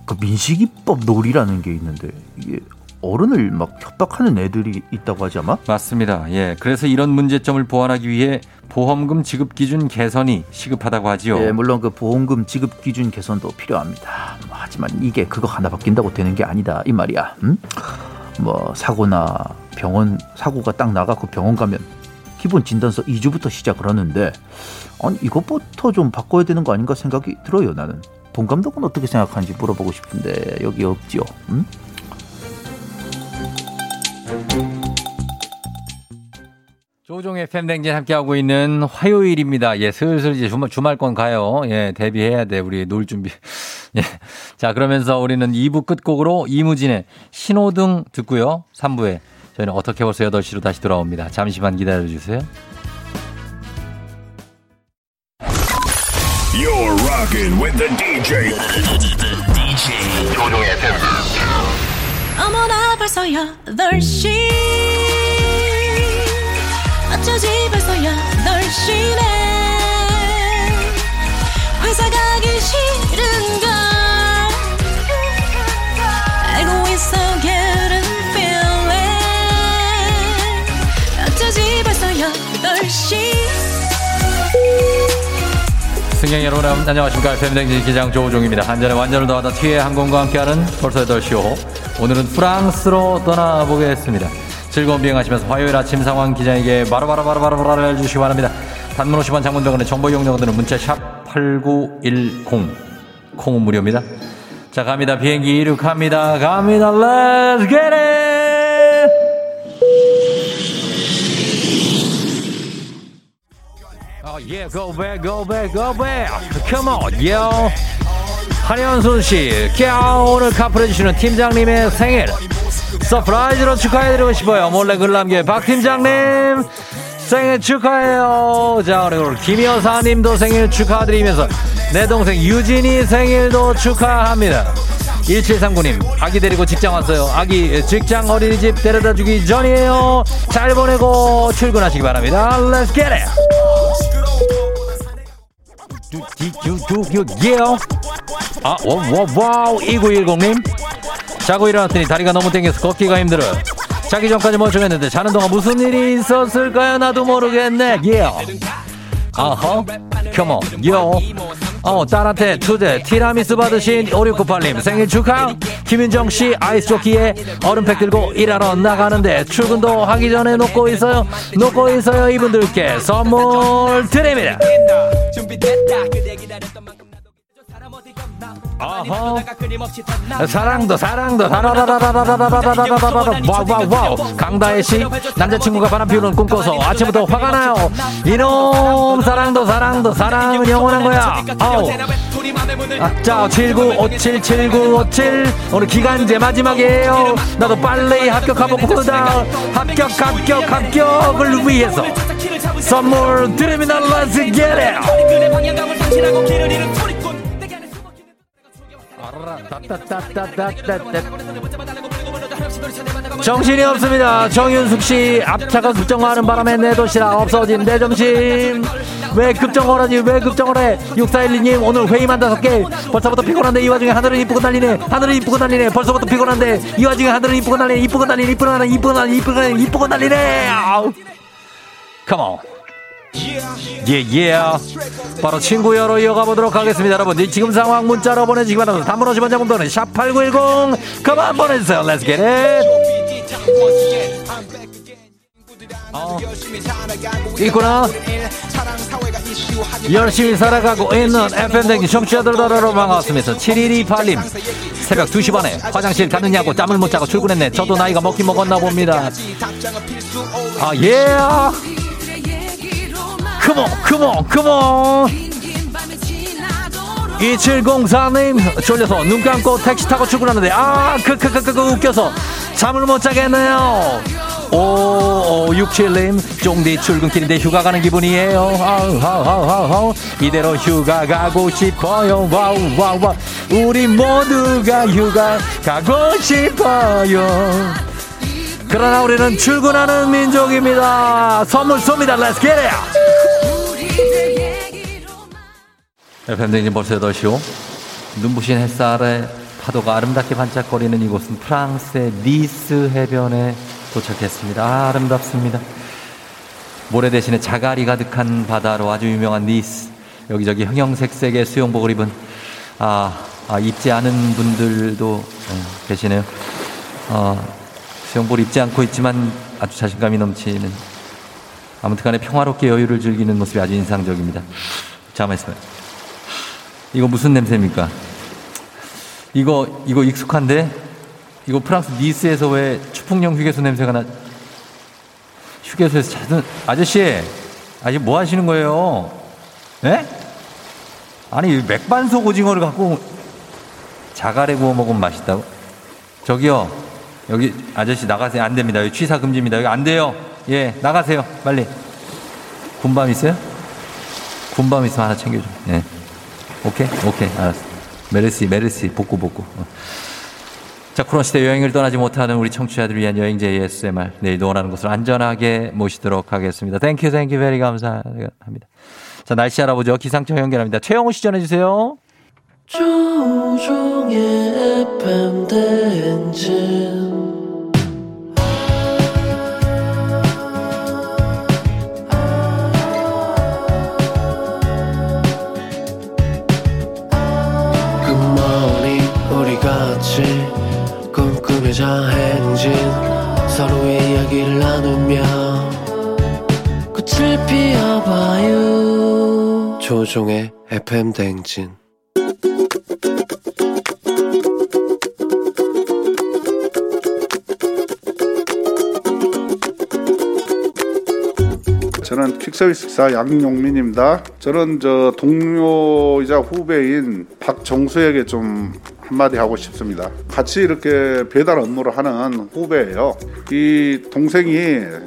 그 민식이법 놀이라는 게 있는데 이게 어른을 막 협박하는 애들이 있다고 하지 아마? 맞습니다. 예. 그래서 이런 문제점을 보완하기 위해 보험금 지급 기준 개선이 시급하다고 하지요. 예, 물론 그 보험금 지급 기준 개선도 필요합니다. 뭐, 하지만 이게 그거 하나 바뀐다고 되는 게 아니다 이 말이야. 음? 뭐 사고나 병원 사고가 딱 나가고 병원 가면 기본 진단서 2주부터 시작을 하는데 아니 이것부터 좀 바꿔야 되는 거 아닌가 생각이 들어요 나는. 본 감독은 어떻게 생각하는지 물어보고 싶은데 여기 없지요. 음? 조종의 팬댕진 함께하고 있는 화요일입니다. 예, 슬슬 이제 주말, 주말권 가요. 예, 데뷔해야 돼. 우리 놀 준비. 예. 자, 그러면서 우리는 2부 끝곡으로 이무진의 신호등 듣고요. 3부에 저희는 어떻게 벌써 8시로 다시 돌아옵니다. 잠시만 기다려주세요. You're rocking with the DJ. DJ 조종의 FM. 어머나 벌써 8시 어쩌지 벌써 8시네 회사 가기 싫은걸 승객 여러분 안녕하십니까 팬댕진 기장 조우종입니다. 한전의 완전을 더하다 티웨이 항공과 함께하는 벌써 8시 호 오늘은 프랑스로 떠나보겠습니다. 즐거운 비행하시면서 화요일 아침 상황 기장에게 바로바로바로바로 알려주시기 바랍니다. 단문 50원 장문병원의 정보 이용료들은 문자 샵 8910 콩은 무료입니다. 자 갑니다. 비행기 이륙합니다. 갑니다. Let's! Yeah, go back, go back, go back. Come on, yo. 한현순 씨, 꺄 오늘 카풀 해주시는 팀장님의 생일 서프라이즈로 축하해드리고 싶어요. 몰래 글 남겨 박 팀장님 생일 축하해요. 자 그리고 김 여사님도 생일 축하드리면서 내 동생 유진이 생일도 축하합니다. 1739님 아기 데리고 직장 왔어요. 아기 직장 어린이집 데려다 주기 전이에요. 잘 보내고 출근하시기 바랍니다. Let's get it. 두디두두요 아, 와, 와, wow, 2910님. 자고 일어났더니 다리가 너무 땡겨서 걷기가 힘들어요. 자기 전까지 멀쩡했는데 자는 동안 무슨 일이 있었을까요? 나도 모르겠네. 예. 아허, come on, yo. 어, 딸한테 투대 티라미수 받으신 5698님 생일 축하. 김윤정 씨 아이스 조끼에 얼음팩 들고 일하러 나가는데 출근도 하기 전에 놓고 있어요. 놓고 있어요. 이분들께 선물 드립니다. 어허. 사랑도 사랑도 와와와우 강다혜 씨 남자친구가 바람 피우는 꿈꿔서 아침부터 화가 나요 이놈 사랑도 사랑도 사랑은 영원한 거야 아우 아, 자 7957 7957 오늘 기간제 마지막이에요 나도 빨리 합격하고 보다 합격 합격 합격을 위해서 선물 드립니다 Let's get it 정신이 없습니다. 정윤숙 씨 앞차가 급정거하는 바람에 내 도시락 없어진 내 점심 왜 급정거하지 왜 급정거해 6412님 오늘 회의만 다섯 개 벌써부터 피곤한데 이 와중에 하늘은 이쁘고 난리네 하늘은 이쁘고 난리네 벌써부터 피곤한데 이 와중에 하늘은 이쁘고 난리네 이쁘고 난리네 이쁘고 난리네 이쁘고 난리네 이쁘고 난리네 아우 컴온 예, 예. 바로 친구 여로 이어가 보도록 하겠습니다. 여러분, 지금 상황 문자로 보내주시기 바랍니다. 단문 50원 장문도는 샵8910. 그만 보내주세요. Get it. 어. 있구나. 열심히 살아가고 있는 FM댕진 청취자들더러 반갑습니다. 7128님. 새벽 2시 반에 화장실 가느냐고 짬을 못 자고 출근했네. 저도 나이가 먹긴 먹었나 봅니다. 아, 예. 컴온, 컴온, 컴온. 2704님 졸려서 눈 감고 택시 타고 출근하는데 아 크크크크 웃겨서 잠을 못 자겠네요. 오, 67님 쫑디 출근길인데 휴가 가는 기분이에요. 아우, 아우, 아우, 아우. 이대로 휴가 가고 싶어요. wow wow wow. 우리 모두가 휴가 가고 싶어요. 그러나 우리는 출근하는 민족입니다. 선물 쏩니다. let's get FM 대행진 벌써 8시오. 눈부신 햇살에 파도가 아름답게 반짝거리는 이곳은 프랑스의 니스 해변에 도착했습니다. 아, 아름답습니다. 모래 대신에 자갈이 가득한 바다로 아주 유명한 니스. 여기저기 형형색색의 수영복을 입은 아, 아 입지 않은 분들도 어, 계시네요. 어, 수영복을 입지 않고 있지만 아주 자신감이 넘치는 아무튼 간에 평화롭게 여유를 즐기는 모습이 아주 인상적입니다. 잠깐만 있어요. 이거 무슨 냄새입니까? 이거, 이거 익숙한데? 이거 프랑스 니스에서 왜 추풍령 휴게소 냄새가 나? 휴게소에서 찾은, 아저씨! 아니, 뭐 하시는 거예요? 예? 아니, 맥반석 오징어를 갖고 자갈에 구워 먹으면 맛있다고? 저기요. 여기 아저씨 나가세요. 안 됩니다. 여기 취사 금지입니다. 여기 안 돼요. 예, 나가세요. 빨리. 군밤 있어요? 군밤 있으면 하나 챙겨줘. 예. 오케이? 오케이. 알았어. 메르시, 메르시. 복구, 복구. 어. 자, 코로나 시대 여행을 떠나지 못하는 우리 청취자들을 위한 여행제 ASMR. 내일도 원하는 곳을 안전하게 모시도록 하겠습니다. thank you, thank you, very 감사합니다. 자, 날씨 알아보죠. 기상청 연결합니다. 최영우 씨 전해주세요. 조우종의 FM 대행진 행진 서로의 이야기를 나누며 꽃을 피워봐요 조종의 FM 대행진 저는 퀵서비스사 양용민입니다. 저는 저 동료이자 후배인 박정수에게 좀 한마디 하고 싶습니다. 같이 이렇게 배달 업무를 하는 후배예요. 이 동생이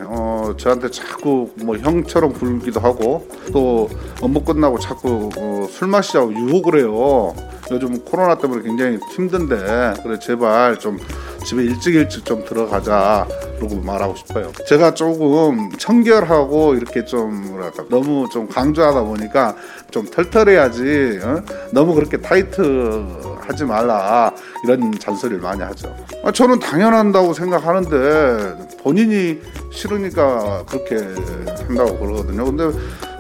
어, 저한테 자꾸 뭐 형처럼 굴기도 하고 또 업무 끝나고 자꾸 어, 술 마시자고 유혹을 해요. 요즘 코로나 때문에 굉장히 힘든데 그래 제발 좀 집에 일찍 일찍 좀 들어가자 그러고 말하고 싶어요. 제가 조금 청결하고 이렇게 좀 뭐랄까 너무 좀 강조하다 보니까 좀 털털해야지 어? 너무 그렇게 타이트 하지 말라 이런 잔소리를 많이 하죠. 아, 저는 당연한다고 생각하는데 본인이 싫으니까 그렇게 한다고 그러거든요. 근데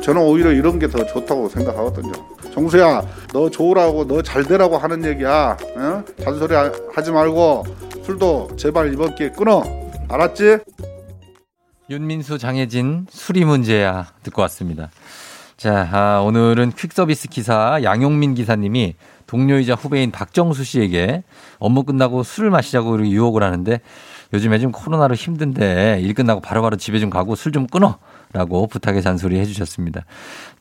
저는 오히려 이런 게 더 좋다고 생각하거든요. 정수야, 너 좋으라고, 너 잘 되라고 하는 얘기야. 어? 잔소리 하- 하지 말고 술도 제발 이번 기회에 끊어. 알았지? 윤민수, 장혜진, 수리 문제야 듣고 왔습니다. 자, 아, 오늘은 퀵서비스 기사 양용민 기사님이 동료이자 후배인 박정수 씨에게 업무 끝나고 술을 마시자고 유혹을 하는데 요즘에 좀 코로나로 힘든데 일 끝나고 바로바로 집에 좀 가고 술 좀 끊어. 라고 부탁의 잔소리 해주셨습니다.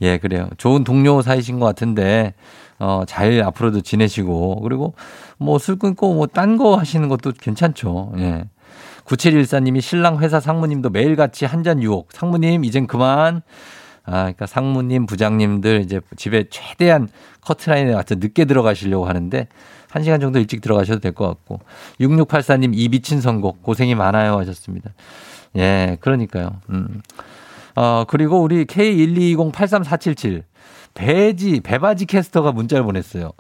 예, 그래요. 좋은 동료 사이신 것 같은데, 어, 잘 앞으로도 지내시고, 그리고 뭐 술 끊고 뭐 딴 거 하시는 것도 괜찮죠. 예. 9714님이 신랑 회사 상무님도 매일같이 한 잔 유혹. 상무님, 이젠 그만. 아, 그러니까 상무님, 부장님들 이제 집에 최대한 커트라인에 맞춰 늦게 들어가시려고 하는데, 한 시간 정도 일찍 들어가셔도 될 것 같고. 6684님, 이 미친 선곡. 고생이 많아요. 하셨습니다. 예, 그러니까요. 음. 어, 그리고 우리 K122083477. 배지, 배바지 캐스터가 문자를 보냈어요.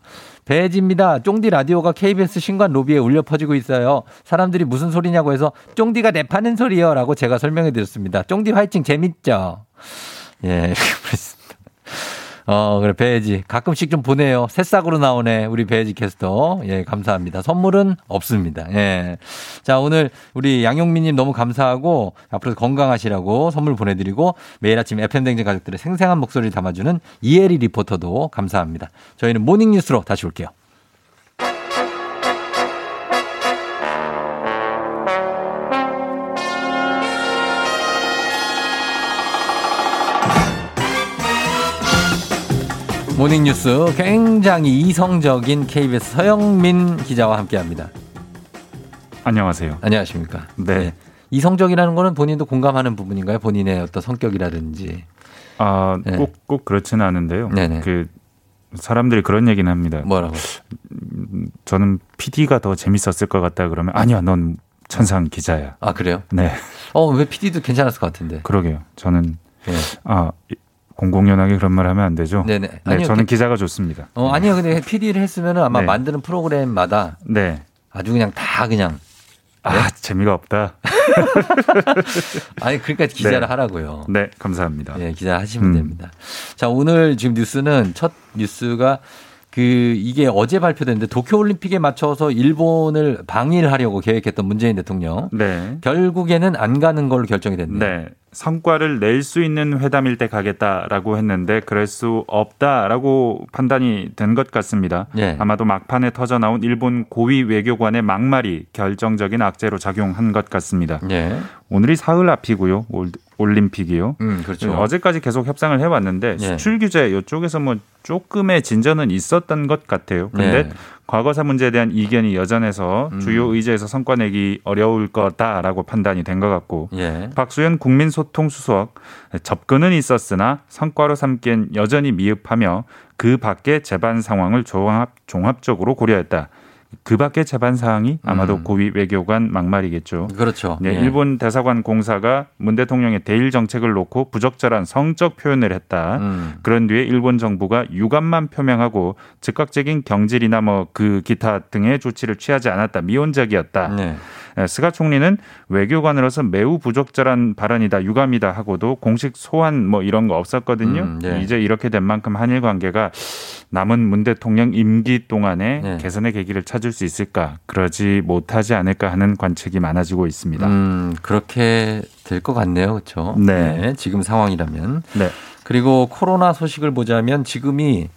배지입니다. 쫑디 라디오가 KBS 신관 로비에 울려 퍼지고 있어요. 사람들이 무슨 소리냐고 해서 쫑디가 내파는 소리요. 라고 제가 설명해 드렸습니다. 쫑디 화이팅 재밌죠? 예, 이렇게 보냈습니다. 어, 그래, 배혜지. 가끔씩 좀 보내요. 새싹으로 나오네. 우리 배혜지 캐스터. 예, 감사합니다. 선물은 없습니다. 예. 자, 오늘 우리 양용민님 너무 감사하고 앞으로 건강하시라고 선물 보내드리고 매일 아침 FM댕진 가족들의 생생한 목소리를 담아주는 이혜리 리포터도 감사합니다. 저희는 모닝뉴스로 다시 올게요. 모닝뉴스 굉장히 이성적인 KBS 서영민 기자와 함께합니다. 안녕하세요. 안녕하십니까? 네. 이성적이라는 거는 본인도 공감하는 부분인가요? 본인의 어떤 성격이라든지. 아, 네. 꼭, 꼭 그렇지는 않은데요. 네네. 그, 사람들이 그런 얘기는 합니다. 뭐라고? 음, 저는 PD가 더 재밌었을 것 같다 그러면 아니야, 넌 천상 기자야. 아, 그래요? 네. 어, 왜 PD도 괜찮았을 것 같은데. 그러게요. 저는, 네. 아, 이- 공공연하게 그런 말 하면 안 되죠. 네네. 네, 아니요, 저는 그- 기자가 좋습니다. 어, 아니요. 근데 PD를 했으면 아마 네. 만드는 프로그램마다 네. 아주 그냥 다 그냥. 아, 재미가 없다. 아니, 그러니까 기자를 네. 하라고요. 네, 감사합니다. 예, 기자 하시면 음. 됩니다. 자, 오늘 지금 뉴스는 첫 뉴스가 그 이게 어제 발표됐는데 도쿄 올림픽에 맞춰서 일본을 방일하려고 계획했던 문재인 대통령 네. 결국에는 안 가는 걸로 결정이 됐네요. 네. 성과를 낼 수 있는 회담일 때 가겠다라고 했는데 그럴 수 없다라고 판단이 된 것 같습니다. 예. 아마도 막판에 터져 나온 일본 고위 외교관의 막말이 결정적인 악재로 작용한 것 같습니다. 예. 오늘이 사흘 앞이고요. 올- 올림픽이요. 음, 그렇죠. 어제까지 계속 협상을 해왔는데 예. 수출 규제 이쪽에서 뭐 조금의 진전은 있었던 것 같아요. 근데 네. 과거사 문제에 대한 이견이 여전해서 음. 주요 의제에서 성과 내기 어려울 거다라고 판단이 된 것 같고 예. 박수현 국민소통수석 접근은 있었으나 성과로 삼기엔 여전히 미흡하며 그 밖의 재반 상황을 종합, 종합적으로 고려했다. 그 밖의 재반 사항이 아마도 음. 고위 외교관 막말이겠죠. 그렇죠. 네, 예. 일본 대사관 공사가 문 대통령의 대일 정책을 놓고 부적절한 성적 표현을 했다. 음. 그런 뒤에 일본 정부가 유감만 표명하고 즉각적인 경질이나 뭐 그 기타 등의 조치를 취하지 않았다. 미온적이었다. 네. 예, 스가 총리는 외교관으로서 매우 부적절한 발언이다, 유감이다 하고도 공식 소환 뭐 이런 거 없었거든요. 음, 네. 이제 이렇게 된 만큼 한일 관계가 남은 문 대통령 임기 동안에 네. 개선의 계기를 찾을 수 있을까? 그러지 못하지 않을까 하는 관측이 많아지고 있습니다. 음, 그렇게 될 것 같네요. 그렇죠. 네. 지금 상황이라면. 네. 그리고 코로나 소식을 보자면 지금이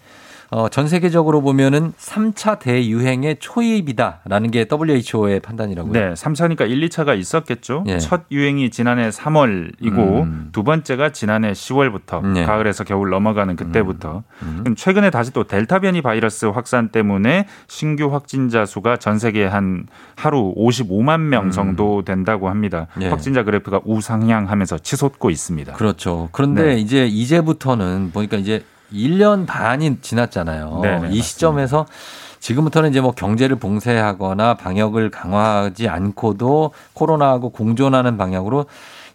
어, 전 세계적으로 보면은 3차 대유행의 초입이다라는 게 WHO의 판단이라고요. 네, 3차니까 1, 2차가 있었겠죠. 예. 첫 유행이 지난해 3월이고 음. 두 번째가 지난해 10월부터 네. 가을에서 겨울 넘어가는 그때부터. 음. 그럼 최근에 다시 또 델타 변이 바이러스 확산 때문에 신규 확진자 수가 전 세계에 한 하루 55만 명 정도 된다고 합니다. 음. 예. 확진자 그래프가 우상향하면서 치솟고 있습니다. 그렇죠. 그런데 네. 이제 이제부터는 보니까 이제 1년 반이 지났잖아요. 네, 네, 이 시점에서 지금부터는 이제 뭐 경제를 봉쇄하거나 방역을 강화하지 않고도 코로나하고 공존하는 방향으로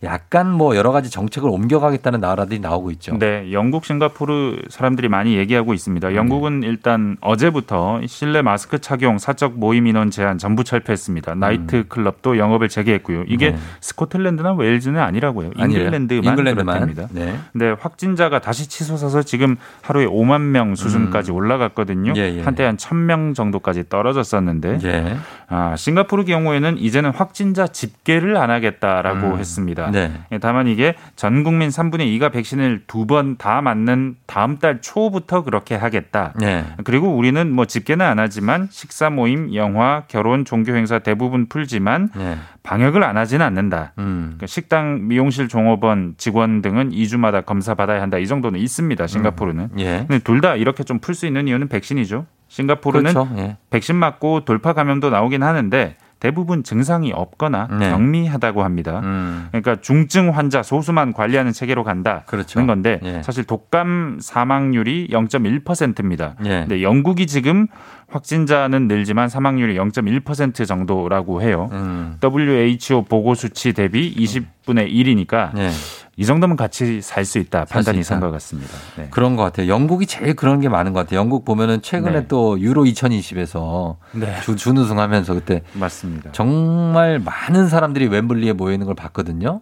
약간 뭐 여러 가지 정책을 옮겨가겠다는 나라들이 나오고 있죠. 네, 영국, 싱가포르 사람들이 많이 얘기하고 네. 있습니다. 영국은 일단 어제부터 실내 마스크 착용, 사적 모임 인원 제한 전부 철폐했습니다. 나이트 클럽도 영업을 재개했고요. 이게 음. 네. 스코틀랜드나 웨일즈는 아니라고요. 잉글랜드만, 잉글랜드만. 그렇답니다. 네. 근데 확진자가 다시 치솟아서 지금 하루에 5만 명 수준까지 올라갔거든요. 음. 예, 예. 한때 한 1,000명 정도까지 떨어졌었는데 예. 아, 싱가포르 경우에는 이제는 확진자 집계를 안 하겠다라고 음. 했습니다. 네. 예, 다만 이게 전 국민 3분의 2가 백신을 두 번 다 맞는 다음 달 초부터 그렇게 하겠다. 네. 그리고 우리는 뭐 집계는 안 하지만 식사 모임, 영화, 결혼, 종교 행사 대부분 풀지만 네. 방역을 안 하지는 않는다. 음. 그러니까 식당, 미용실 종업원, 직원 등은 2주마다 검사 받아야 한다. 이 정도는 있습니다. 싱가포르는. 예. 근데 둘 다 이렇게 좀 풀 수 있는 이유는 백신이죠. 싱가포르는 그렇죠. 예. 백신 맞고 돌파 감염도 나오긴 하는데 대부분 증상이 없거나 네. 경미하다고 합니다. 음. 그러니까 중증 환자 소수만 관리하는 체계로 간다는 그렇죠. 건데 예. 사실 독감 사망률이 0.1%입니다. 예. 근데 영국이 지금 확진자는 늘지만 사망률이 0.1% 정도라고 해요. 음. WHO 보고 수치 대비 20분의 1이니까 예. 이 정도면 같이 살 수 있다 판단이 있다. 선것 같습니다. 네. 그런 것 같아요. 영국이 제일 그런 게 많은 것 같아요. 영국 보면은 최근에 네. 또 유로 2020에서 네. 주, 준우승하면서 그때 맞습니다. 정말 많은 사람들이 웸블리에 모여 있는 걸 봤거든요.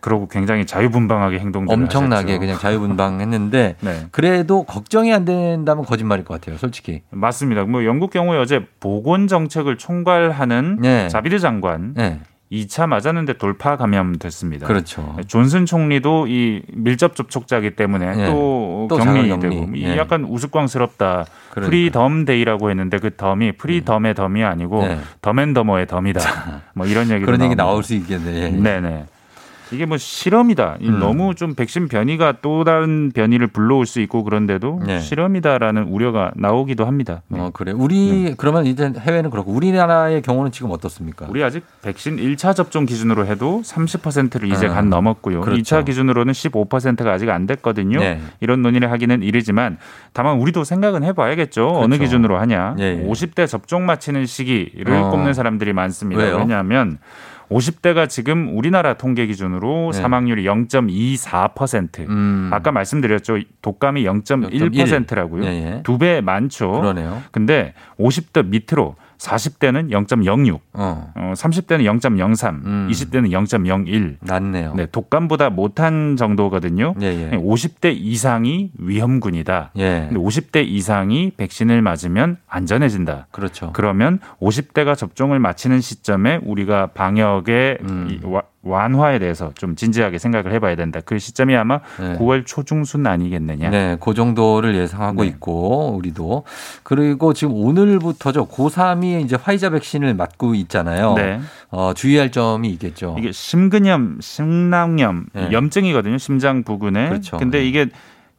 그러고 굉장히 자유분방하게 행동들을 엄청나게 하셨죠. 그냥 자유분방했는데 네. 그래도 걱정이 안 된다면 거짓말일 것 같아요, 솔직히. 맞습니다. 뭐 영국 경우에 어제 보건 정책을 총괄하는 네. 자비르 장관 네. 2차 맞았는데 돌파 감염됐습니다. 그렇죠. 존슨 총리도 이 밀접 접촉자이기 때문에 네. 또, 또 격리되고. 이 네. 약간 우스꽝스럽다. 그러니까. Freedom Day라고 했는데 그 dom이 freedom의 dom이 아니고 네. 덤앤더머의 덤이다. 뭐 이런 얘기도 그런 얘기 나옵니다. 나올 수 있겠네. 예. 네네. 이게 뭐 실험이다. 이 음. 너무 좀 백신 변이가 또 다른 변이를 불러올 수 있고 그런데도 네. 실험이다라는 우려가 나오기도 합니다. 네. 어, 그래. 우리 그러면 이제 해외는 그렇고 우리나라의 경우는 지금 어떻습니까? 우리 아직 백신 1차 접종 기준으로 해도 30%를 이제 아, 간 넘었고요. 그렇죠. 2차 기준으로는 15%가 아직 안 됐거든요. 네. 이런 논의를 하기는 이르지만 다만 우리도 생각은 해 봐야겠죠. 어느 그렇죠. 기준으로 하냐. 예, 예. 50대 접종 마치는 시기를 어. 꼽는 사람들이 많습니다. 왜요? 왜냐하면 50대가 지금 우리나라 통계 기준으로 네. 사망률이 0.24%. 음. 아까 말씀드렸죠. 독감이 0.1%라고요. 예, 예. 두배 많죠. 그러네요. 근데 50대 밑으로 40대는 0.06, 어. 어, 30대는 0.03, 음. 20대는 0.01. 낫네요. 네, 독감보다 못한 정도거든요. 예, 예. 50대 이상이 위험군이다. 예. 근데 50대 이상이 백신을 맞으면 안전해진다. 그렇죠. 그러면 50대가 접종을 마치는 시점에 우리가 방역의 음. 이 와- 완화에 대해서 좀 진지하게 생각을 해봐야 된다. 그 시점이 아마 네. 9월 초중순 아니겠느냐. 네, 그 정도를 예상하고 네. 있고 우리도 그리고 지금 오늘부터죠. 고3이 이제 화이자 백신을 맞고 있잖아요. 네. 어, 주의할 점이 있겠죠. 이게 심근염, 심낭염, 네. 염증이거든요. 심장 부근에. 그렇죠. 근데 이게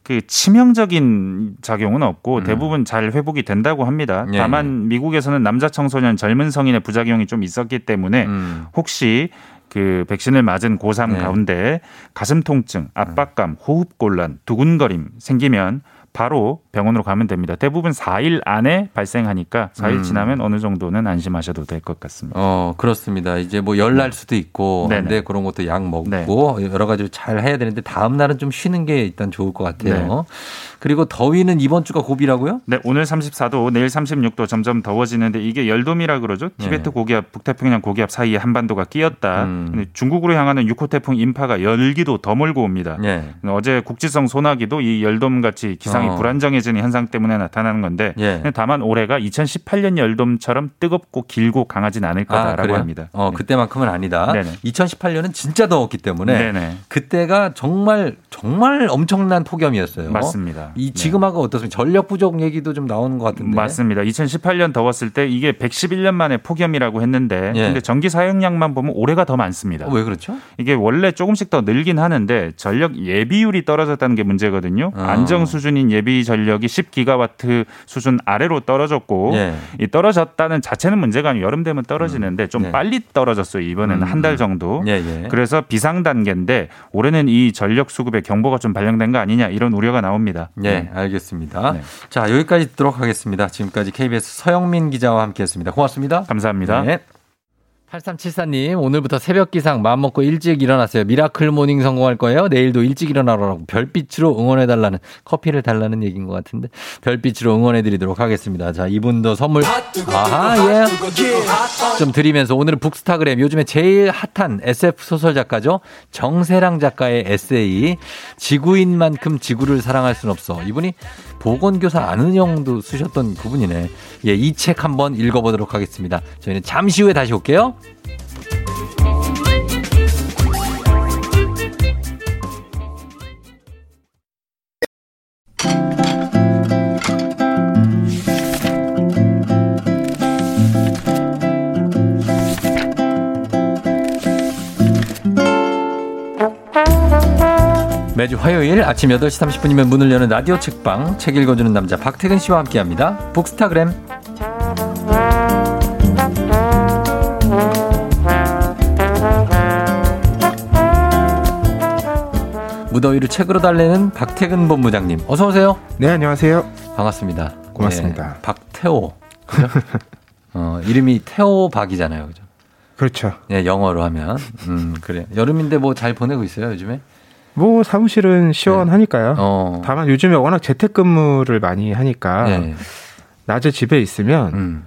그 치명적인 작용은 없고 음. 대부분 잘 회복이 된다고 합니다. 예, 다만 미국에서는 남자 청소년 젊은 성인의 부작용이 좀 있었기 때문에 음. 혹시 그 백신을 맞은 고3 네. 가운데 가슴 통증, 압박감, 호흡 곤란, 두근거림 생기면 바로 병원으로 가면 됩니다. 대부분 4일 안에 발생하니까 4일 음. 지나면 어느 정도는 안심하셔도 될 것 같습니다. 어, 그렇습니다. 이제 뭐 열 날 수도 있고 네네. 한데 그런 것도 약 먹고 여러 가지로 잘 해야 되는데 다음 날은 좀 쉬는 게 일단 좋을 것 같아요. 그리고 더위는 이번 주가 고비라고요? 네, 오늘 34도, 내일 36도 점점 더워지는데 이게 열돔이라 그러죠. 티베트 네. 고기압, 북태평양 고기압 사이에 한반도가 끼었다. 음. 근데 중국으로 향하는 6호 태풍 인파가 열기도 더 몰고 옵니다. 예. 어제 국지성 소나기도 이 열돔 같이 기상이 어. 불안정해지 는 현상 때문에 나타나는 건데 예. 다만 올해가 2018년 열돔처럼 뜨겁고 길고 강하진 않을 거다라고 그래요? 합니다. 어, 그때만큼은 아니다. 네네. 2018년은 진짜 더웠기 때문에 네네. 그때가 정말 정말 엄청난 폭염이었어요. 맞습니다. 이 네. 지금하고 어떻습니까? 전력 부족 얘기도 좀 나오는 것 같은데. 맞습니다. 2018년 더웠을 때 이게 111년 만에 폭염이라고 했는데 예. 근데 전기 사용량만 보면 올해가 더 많습니다. 어, 왜 그렇죠? 이게 원래 조금씩 더 늘긴 하는데 전력 예비율이 떨어졌다는 게 문제거든요. 어. 안정 수준인 예비 전력 이 10기가와트 수준 아래로 떨어졌고 예. 이 떨어졌다는 자체는 문제가 아니고 여름 되면 떨어지는데 좀 네. 빨리 떨어졌어요. 이번에는 음. 한달 정도. 예, 예. 그래서 비상 단계인데 올해는 이 전력 수급에 경보가 좀 발령된 거 아니냐 이런 우려가 나옵니다. 네, 알겠습니다. 네. 자, 여기까지 듣도록 하겠습니다. 지금까지 KBS 서영민 기자와 함께 했습니다. 고맙습니다. 감사합니다. 네. 8374님, 오늘부터 새벽 기상 마음먹고 일찍 일어났어요. miracle morning 성공할 거예요. 내일도 일찍 일어나라고 별빛으로 응원해달라는, 커피를 달라는 얘기인 것 같은데, 별빛으로 응원해드리도록 하겠습니다. 자, 이분도 선물, 아하, 예. 좀 드리면서 오늘은 북스타그램, 요즘에 제일 핫한 SF 소설 작가죠. 정세랑 작가의 에세이, 지구인만큼 지구를 사랑할 순 없어. 이분이 보건교사 안은영도 쓰셨던 그분이네. 예, 이 책 한번 읽어보도록 하겠습니다. 저희는 잠시 후에 다시 올게요. 매주 화요일 아침 8시 30분이면 문을 여는 라디오 책방 책 읽어주는 남자 박태근 씨와 함께합니다. 북스타그램 무더위를 책으로 달래는 박태근 본부장님 어서 오세요. 네 안녕하세요. 반갑습니다. 고맙습니다. 네, 박태호 그죠? 어, 이름이 태호 박이잖아요, 그죠? 그렇죠. 예, 영어로 하면 음 그래 여름인데 뭐 잘 보내고 있어요 요즘에? 뭐 사무실은 시원하니까요. 어. 다만 요즘에 워낙 재택근무를 많이 하니까 네. 낮에 집에 있으면 음.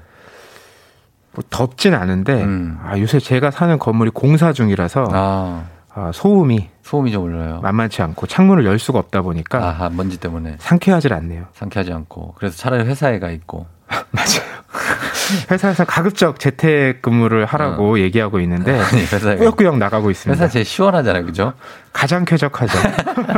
뭐 덥진 않은데 음. 아, 요새 제가 사는 건물이 공사 중이라서 아. 아, 소음이 소음이 좀 올라요. 만만치 않고 창문을 열 수가 없다 보니까 아하, 먼지 때문에 상쾌하질 않네요. 상쾌하지 않고 그래서 차라리 회사에 가 있고 회사에서 가급적 재택 근무를 하라고 얘기하고 있는데 어. 아니, 회사에 꾸역꾸역 나가고 있습니다. 회사 제일 시원하잖아요, 그죠? 가장 쾌적하죠.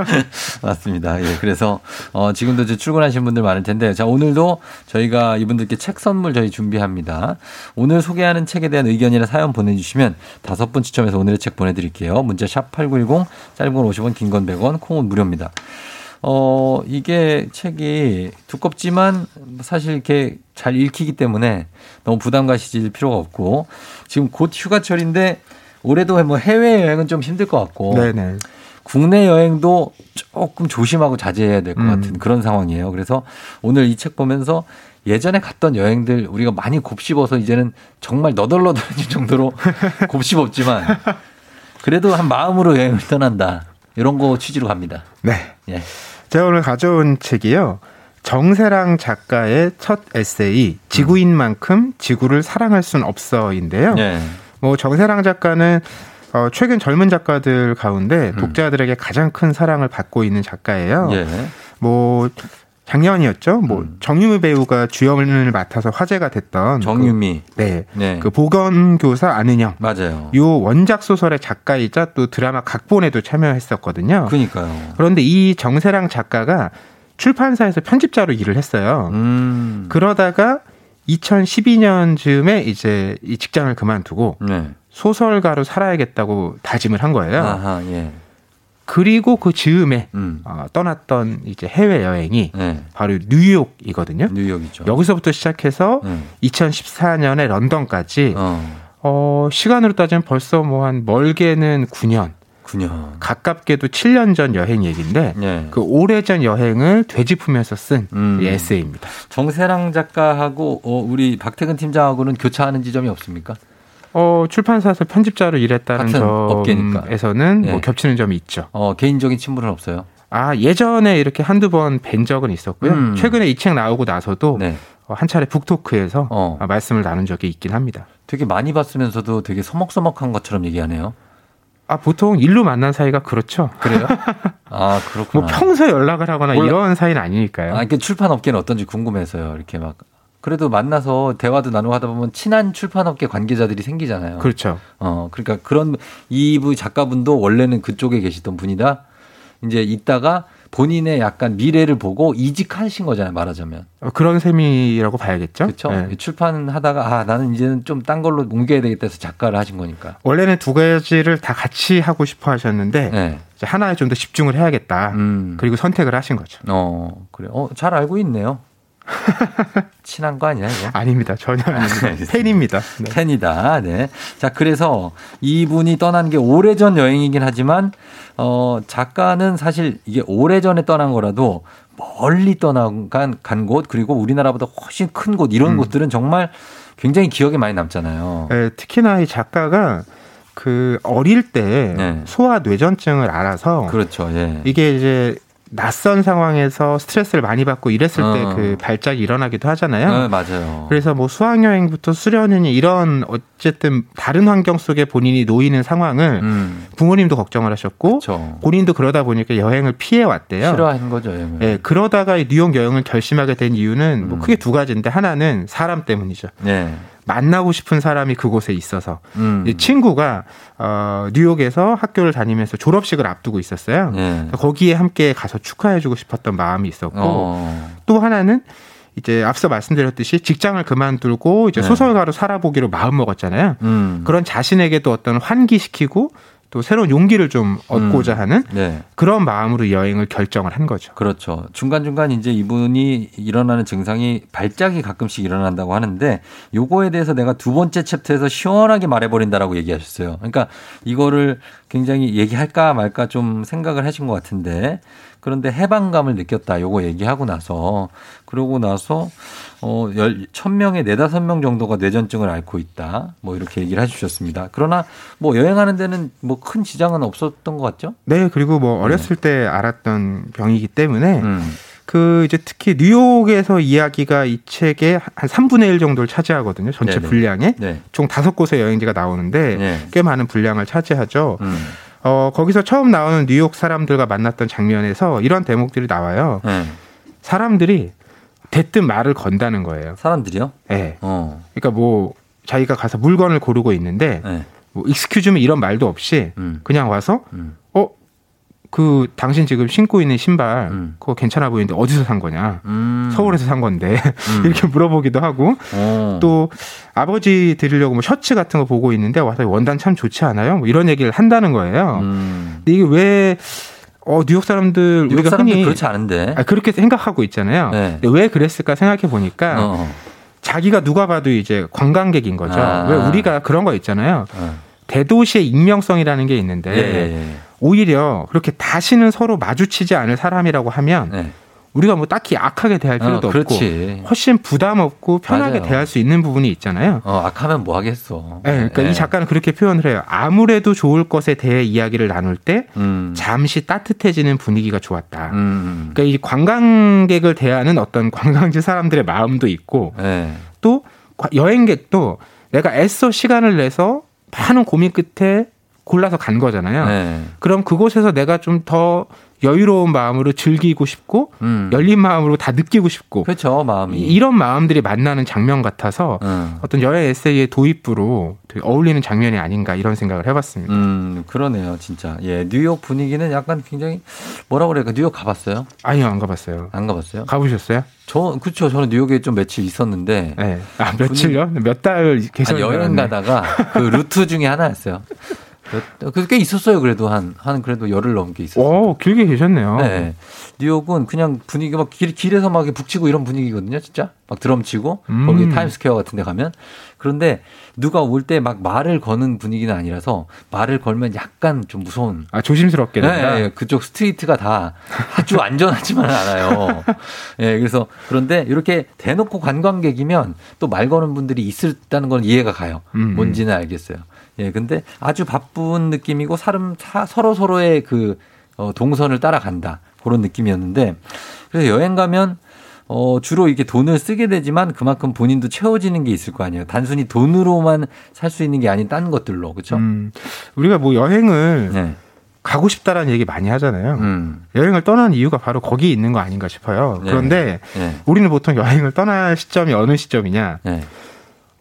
맞습니다. 예, 그래서 어, 지금도 이제 출근하신 분들 많을 텐데, 자 오늘도 저희가 이분들께 책 선물 저희 준비합니다. 오늘 소개하는 책에 대한 의견이나 사연 보내주시면 다섯 분 추첨해서 오늘의 책 보내드릴게요. 문자 샵 #8910 짧은 건 50원, 긴 건 100원, 콩은 무료입니다. 어, 이게 책이 두껍지만 사실 이렇게 잘 읽히기 때문에 너무 부담 가시질 필요가 없고 지금 곧 휴가철인데 올해도 뭐 해외여행은 좀 힘들 것 같고 네네. 국내 여행도 조금 조심하고 자제해야 될것 음. 같은 그런 상황이에요. 그래서 오늘 이 책 보면서 예전에 갔던 여행들 우리가 많이 곱씹어서 이제는 정말 너덜너덜해질 정도로 곱씹었지만 그래도 한 마음으로 여행을 떠난다. 이런 거 취지로 갑니다. 네. 예. 제가 오늘 가져온 책이요. 정세랑 작가의 첫 에세이 지구인만큼 지구를 사랑할 순 없어인데요. 예. 뭐 정세랑 작가는 어, 최근 젊은 작가들 가운데 독자들에게 가장 큰 사랑을 받고 있는 작가예요. 예. 뭐 작년이었죠. 뭐 정유미 배우가 주연을 맡아서 화제가 됐던 정유미. 그, 네. 네. 그 보건교사 안은영. 맞아요. 요 원작 소설의 작가이자 또 드라마 각본에도 참여했었거든요. 그러니까요. 그런데 이 정세랑 작가가 출판사에서 편집자로 일을 했어요. 음. 그러다가 2012년쯤에 이제 이 직장을 그만두고 네. 소설가로 살아야겠다고 다짐을 한 거예요. 아하, 예. 그리고 그 즈음에 음. 어, 떠났던 이제 해외 여행이 네. 바로 뉴욕이거든요. 뉴욕이죠. 여기서부터 시작해서 음. 2014년에 런던까지 어. 어, 시간으로 따지면 벌써 뭐 한 멀게는 9년, 9년. 가깝게도 7년 전 여행 얘기인데 예. 그 오래전 여행을 되짚으면서 쓴 음. 이 에세이입니다. 정세랑 작가하고 어, 우리 박태근 팀장하고는 교차하는 지점이 없습니까? 어, 출판사에서 편집자로 일했다는. 점에서는 예. 뭐 겹치는 점이 있죠. 어, 개인적인 친분은 없어요. 아, 예전에 이렇게 한두 번 뵌 적은 있었고요. 음. 최근에 이 책 나오고 나서도 네. 어, 한 차례 북토크에서 어. 아, 말씀을 나눈 적이 있긴 합니다. 되게 많이 봤으면서도 되게 서먹서먹한 것처럼 얘기하네요. 아, 보통 일로 만난 사이가 그렇죠. 그래요? 아, 그렇구나. 뭐 평소에 연락을 하거나 몰라. 이런 사이는 아니니까요. 아, 이렇게 출판 업계는 어떤지 궁금해서요. 이렇게 막 그래도 만나서 대화도 나누고 하다 보면 친한 출판업계 관계자들이 생기잖아요. 그렇죠. 어, 그러니까 그런 이부 작가분도 원래는 그쪽에 계시던 분이다. 이제 있다가 본인의 약간 미래를 보고 이직하신 거잖아요, 말하자면. 어, 그런 셈이라고 봐야겠죠. 그렇죠? 네. 출판하다가 아, 나는 이제는 좀 딴 걸로 옮겨야 되겠다 해서 작가를 하신 거니까. 원래는 두 가지를 다 같이 하고 싶어 하셨는데 네. 하나에 좀 더 집중을 해야겠다. 음. 그리고 선택을 하신 거죠. 어, 그래. 어, 잘 알고 있네요. 친한 거 아니야, 이거? 아닙니다. 전혀 아닙니다. 알겠습니다. 팬입니다. 네. 팬이다. 네. 자, 그래서 이분이 떠난 게 오래전 여행이긴 하지만, 어, 작가는 사실 이게 오래전에 떠난 거라도 멀리 떠난 간, 간 곳, 그리고 우리나라보다 훨씬 큰 곳, 이런 음. 곳들은 정말 굉장히 기억에 많이 남잖아요. 네, 특히나 이 작가가 그 어릴 때 네. 소아 뇌전증을 알아서 그렇죠. 예. 이게 이제 낯선 상황에서 스트레스를 많이 받고 이랬을 때 어. 그 발작이 일어나기도 하잖아요. 네, 맞아요. 그래서 뭐 수학여행부터 수련회니 이런 어쨌든 다른 환경 속에 본인이 놓이는 상황을 음, 부모님도 걱정을 하셨고 그렇죠. 본인도 그러다 보니까 여행을 피해 왔대요. 싫어하는 거죠, 여행을. 예, 그러다가 이 뉴욕 여행을 결심하게 된 이유는 뭐 음. 크게 두 가지인데 하나는 사람 때문이죠. 네. 만나고 싶은 사람이 그곳에 있어서 음. 이 친구가 어, 뉴욕에서 학교를 다니면서 졸업식을 앞두고 있었어요. 예. 거기에 함께 가서 축하해주고 싶었던 마음이 있었고 어. 또 하나는 이제 앞서 말씀드렸듯이 직장을 그만두고 이제 네. 소설가로 살아보기로 마음 먹었잖아요. 음. 그런 자신에게도 어떤 환기시키고 또 새로운 용기를 좀 얻고자 음. 하는 네. 그런 마음으로 여행을 결정을 한 거죠. 그렇죠. 중간중간 이제 이분이 일어나는 증상이 발작이 가끔씩 일어난다고 하는데 요거에 대해서 내가 두 번째 챕터에서 시원하게 말해버린다라고 얘기하셨어요. 그러니까 이거를 굉장히 얘기할까 말까 좀 생각을 하신 것 같은데 그런데 해방감을 느꼈다. 요거 얘기하고 나서 그러고 나서 어, 열, 천 명에 네다섯 명 정도가 뇌전증을 앓고 있다. 뭐 이렇게 얘기를 해 주셨습니다. 그러나 뭐 여행하는 데는 뭐 큰 지장은 없었던 것 같죠? 네, 그리고 뭐 어렸을 때 알았던 병이기 때문에 음. 그 이제 특히 뉴욕에서 이야기가 이 책의 한 3분의 1 정도를 차지하거든요. 전체 네네. 분량에 네. 총 다섯 곳의 여행지가 나오는데 네. 꽤 많은 분량을 차지하죠. 음. 어, 거기서 처음 나오는 뉴욕 사람들과 만났던 장면에서 이런 대목들이 나와요. 네. 사람들이 대뜸 말을 건다는 거예요. 사람들이요? 네. 어. 그러니까 뭐 자기가 가서 물건을 고르고 있는데 네. 뭐 익스큐즈미 이런 말도 없이 음. 그냥 와서 어 그 당신 지금 신고 있는 신발 그거 괜찮아 보이는데 어디서 산 거냐? 음. 서울에서 산 건데 이렇게 물어보기도 하고 어. 또 아버지 드리려고 뭐 셔츠 같은 거 보고 있는데 와서 원단 참 좋지 않아요? 뭐 이런 얘기를 한다는 거예요. 근데 이게 왜 어, 뉴욕 사람들 음. 뉴욕 우리가 사람들 흔히 그렇지 않은데. 아, 그렇게 생각하고 있잖아요. 네. 왜 그랬을까 생각해 보니까 어. 자기가 누가 봐도 이제 관광객인 거죠. 아. 왜 우리가 그런 거 있잖아요. 대도시의 익명성이라는 게 있는데 예, 예, 예. 오히려 그렇게 다시는 서로 마주치지 않을 사람이라고 하면 우리가 뭐 딱히 악하게 대할 네. 어, 필요도 그렇지. 없고 훨씬 부담 없고 편하게 맞아요. 대할 수 있는 부분이 있잖아요. 어, 악하면 뭐 하겠어. 네, 그러니까 예. 이 작가는 그렇게 표현을 해요. 아무래도 좋을 것에 대해 이야기를 나눌 때 음. 잠시 따뜻해지는 분위기가 좋았다. 음. 그러니까 이 관광객을 대하는 어떤 관광지 사람들의 마음도 있고 예. 또 과- 여행객도 내가 애써 시간을 내서 많은 고민 끝에 골라서 간 거잖아요. 네. 그럼 그곳에서 내가 좀 더 여유로운 마음으로 즐기고 싶고 음. 열린 마음으로 다 느끼고 싶고 그렇죠 마음이 이- 이런 마음들이 만나는 장면 같아서 음. 어떤 여행 에세이의 도입부로 되게 어울리는 장면이 아닌가 이런 생각을 해봤습니다. 음, 그러네요, 진짜. 예, 뉴욕 분위기는 약간 굉장히 뭐라 그래요? 뉴욕 가봤어요? 아니요, 안 가봤어요. 안 가봤어요? 가보셨어요? 저, 그쵸. 저는 뉴욕에 좀 며칠 있었는데. 네. 아, 며칠요? 몇달 계속 아니, 여행 가다가 그 루트 중에 하나였어요. 몇- 꽤 있었어요, 그래도 한, 한 그래도 열흘 넘게 있었어요. 오, 길게 계셨네요. 네. 뉴욕은 그냥 분위기 막 길, 길에서 막 북치고 이런 분위기거든요, 진짜. 막 드럼 치고, 음. 거기 타임스퀘어 같은 데 가면. 그런데 누가 올 때 막 말을 거는 분위기는 아니라서 말을 걸면 약간 좀 무서운. 아, 조심스럽게 네, 된다. 네, 그쪽 street가 다 아주 안전하지만은 않아요. 예, 그래서 그런데 이렇게 대놓고 관광객이면 또 말 거는 분들이 있었다는 건 이해가 가요. 음. 뭔지는 알겠어요. 예, 근데 아주 바쁜 느낌이고 사람 사- 서로 서로의 그 어, 동선을 따라간다 그런 느낌이었는데 그래서 여행 가면 어, 주로 이게 돈을 쓰게 되지만 그만큼 본인도 채워지는 게 있을 거 아니에요. 단순히 돈으로만 살 수 있는 게 아닌 딴 것들로 그렇죠. 음, 우리가 뭐 여행을 네. 가고 싶다라는 얘기 많이 하잖아요. 음. 여행을 떠나는 이유가 바로 거기에 있는 거 아닌가 싶어요. 네. 그런데 네. 우리는 보통 여행을 떠날 시점이 어느 시점이냐?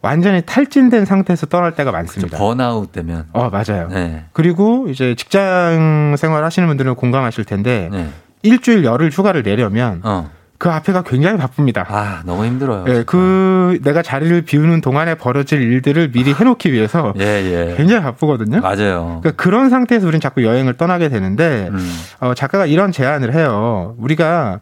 네. 완전히 탈진된 상태에서 떠날 때가 많습니다. 번아웃 되면. 어, 맞아요. 네. 그리고 이제 직장 생활 하시는 분들은 공감하실 텐데 네. 일주일 열흘 휴가를 내려면 어. 그 앞에가 굉장히 바쁩니다. 아, 너무 힘들어요. 예, 그 내가 자리를 비우는 동안에 벌어질 일들을 미리 해놓기 위해서 예, 예. 굉장히 바쁘거든요. 맞아요. 그러니까 그런 상태에서 우리는 자꾸 여행을 떠나게 되는데 음. 어, 작가가 이런 제안을 해요. 우리가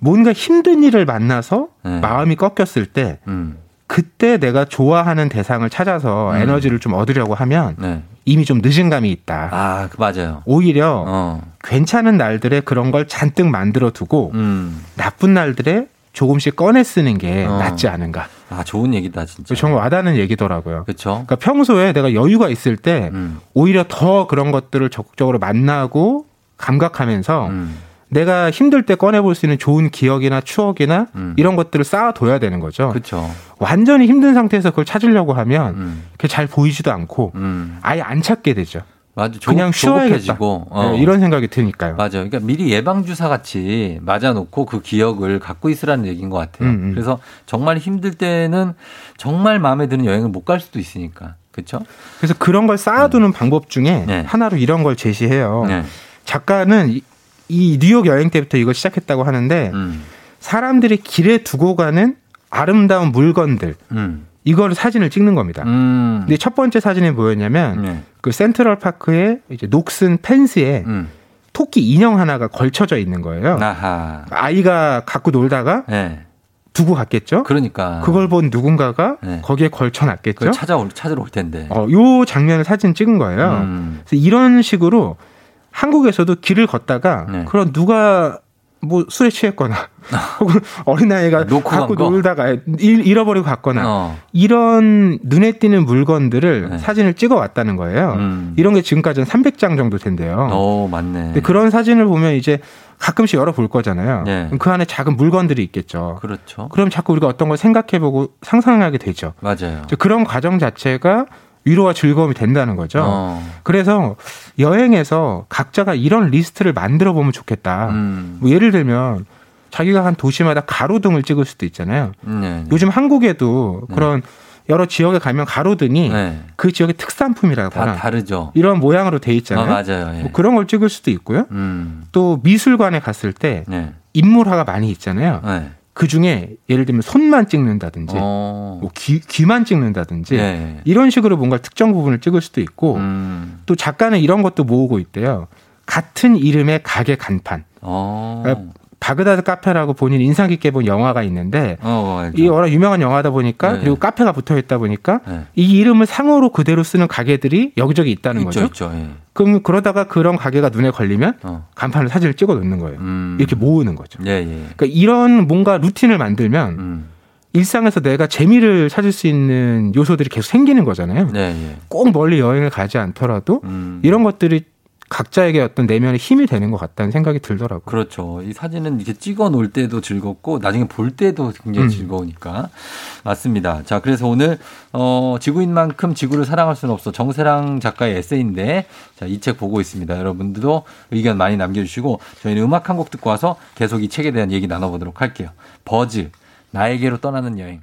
뭔가 힘든 일을 만나서 네. 마음이 꺾였을 때 음. 그때 내가 좋아하는 대상을 찾아서 음. 에너지를 좀 얻으려고 하면 네. 이미 좀 늦은 감이 있다. 아, 그 맞아요. 오히려 어. 괜찮은 날들에 그런 걸 잔뜩 만들어 두고 음. 나쁜 날들에 조금씩 꺼내 쓰는 게 어. 낫지 않은가. 아, 좋은 얘기다, 진짜. 정말 와닿는 얘기더라고요. 그렇죠. 그러니까 평소에 내가 여유가 있을 때 음. 오히려 더 그런 것들을 적극적으로 만나고 감각하면서 음. 내가 힘들 때 꺼내볼 수 있는 좋은 기억이나 추억이나 음. 이런 것들을 쌓아둬야 되는 거죠. 그렇죠. 완전히 힘든 상태에서 그걸 찾으려고 하면 음. 그게 잘 보이지도 않고 음. 아예 안 찾게 되죠. 맞아. 그냥 쉬어야겠다. 어. 네, 이런 생각이 드니까요. 맞아요. 그러니까 미리 예방 주사 같이 맞아놓고 그 기억을 갖고 있으라는 얘기인 것 같아요. 음, 음. 그래서 정말 힘들 때는 정말 마음에 드는 여행을 못 갈 수도 있으니까. 그렇죠? 그래서 그런 걸 쌓아두는 방법 중에 네. 하나로 이런 걸 제시해요. 네. 작가는 이, 이 뉴욕 여행 때부터 이걸 시작했다고 하는데 음. 사람들이 길에 두고 가는 아름다운 물건들 음. 이걸 사진을 찍는 겁니다. 음. 근데 첫 번째 사진이 뭐였냐면 네. 그 센트럴 파크에 이제 녹슨 펜스에 음. 토끼 인형 하나가 걸쳐져 있는 거예요. 아하. 아이가 갖고 놀다가 네. 두고 갔겠죠. 그러니까. 그걸 본 누군가가 네. 거기에 걸쳐 놨겠죠. 그걸 찾아올, 찾으러 올 텐데. 어, 요 장면을 사진 찍은 거예요. 음. 그래서 이런 식으로 한국에서도 길을 걷다가 네. 그런 누가 뭐 술에 취했거나 혹은 어린아이가 갖고? 놀다가 잃- 잃어버리고 갔거나 어. 이런 눈에 띄는 물건들을 네. 사진을 찍어 왔다는 거예요. 음. 이런 게 지금까지는 300장 정도 된대요. 어, 맞네. 그런 사진을 보면 이제 가끔씩 열어볼 거잖아요. 네. 그 안에 작은 물건들이 있겠죠. 그렇죠. 그럼 자꾸 우리가 어떤 걸 생각해보고 상상하게 되죠. 맞아요. 그런 과정 자체가 위로와 즐거움이 된다는 거죠. 어. 그래서 여행에서 각자가 이런 리스트를 만들어 보면 좋겠다. 음. 뭐 예를 들면 자기가 한 도시마다 가로등을 찍을 수도 있잖아요. 네. 요즘 한국에도 그런 여러 지역에 가면 가로등이 네. 그 지역의 특산품이라거나 다 다르죠. 이런 모양으로 돼 있잖아요. 아, 맞아요. 예. 뭐 그런 걸 찍을 수도 있고요. 음. 또 미술관에 갔을 때 네. 인물화가 많이 있잖아요. 네. 그 중에 예를 들면 손만 찍는다든지 어. 뭐 귀, 귀만 찍는다든지 네. 이런 식으로 뭔가 특정 부분을 찍을 수도 있고 음. 또 작가는 이런 것도 모으고 있대요. 같은 이름의 가게 간판. 어. 그러니까 바그다드 카페라고 본인 인상 깊게 본 영화가 있는데 어, 알죠. 이 워낙 유명한 영화다 보니까 네. 그리고 카페가 붙어 있다 보니까 네. 이 이름을 상호로 그대로 쓰는 가게들이 여기저기 있다는 있죠, 거죠. 있죠. 예. 그럼 그러다가 그런 가게가 눈에 걸리면 어. 간판을 사진을 찍어 놓는 거예요. 음. 이렇게 모으는 거죠. 예, 예. 그러니까 이런 뭔가 루틴을 만들면 음. 일상에서 내가 재미를 찾을 수 있는 요소들이 계속 생기는 거잖아요. 네, 예. 꼭 멀리 여행을 가지 않더라도 음. 이런 것들이 각자에게 어떤 내면의 힘이 되는 것 같다는 생각이 들더라고요. 그렇죠. 이 사진은 이렇게 찍어 놓을 때도 즐겁고 나중에 볼 때도 굉장히 음. 즐거우니까. 맞습니다. 자, 그래서 오늘 어 지구인 만큼 지구를 사랑할 수는 없어. 정세랑 작가의 에세이인데 자, 이 책 보고 있습니다. 여러분들도 의견 많이 남겨 주시고 저희는 음악 한 곡 듣고 와서 계속 이 책에 대한 얘기 나눠 보도록 할게요. 버즈 나에게로 떠나는 여행.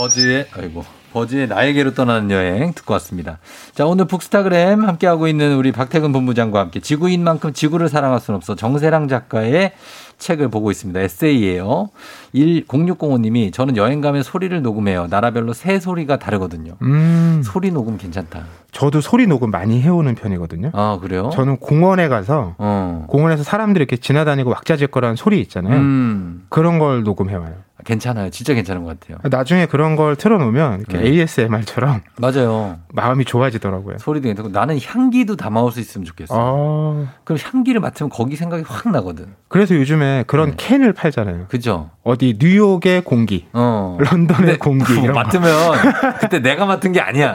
버즈의 아이고 버즈의 나에게로 떠나는 여행 듣고 왔습니다. 자 오늘 북스타그램 함께하고 있는 우리 박태근 본부장과 함께 지구인 만큼 지구를 사랑할 수는 없어 정세랑 작가의 책을 보고 있습니다. 에세이예요. 1060호님이 저는 여행 가면 소리를 녹음해요. 나라별로 새 소리가 다르거든요. 음, 소리 녹음 괜찮다. 저도 소리 녹음 많이 해오는 편이거든요. 아 그래요? 저는 공원에 가서 어. 공원에서 사람들이 이렇게 지나다니고 왁자지껄한 소리 있잖아요. 음 그런 걸 녹음해와요. 괜찮아요. 진짜 괜찮은 것 같아요. 나중에 그런 걸 틀어놓으면 이렇게 네. ASMR처럼 맞아요. 마음이 좋아지더라고요. 소리도 괜찮고 나는 향기도 담아올 수 있으면 좋겠어. 아, 그럼 향기를 맡으면 거기 생각이 확 나거든. 그래서 요즘에 그런 네. 캔을 팔잖아요. 그죠? 어디 뉴욕의 공기, 어. 런던의 공기 그거 이런 거. 맡으면 그때 내가 맡은 게 아니야.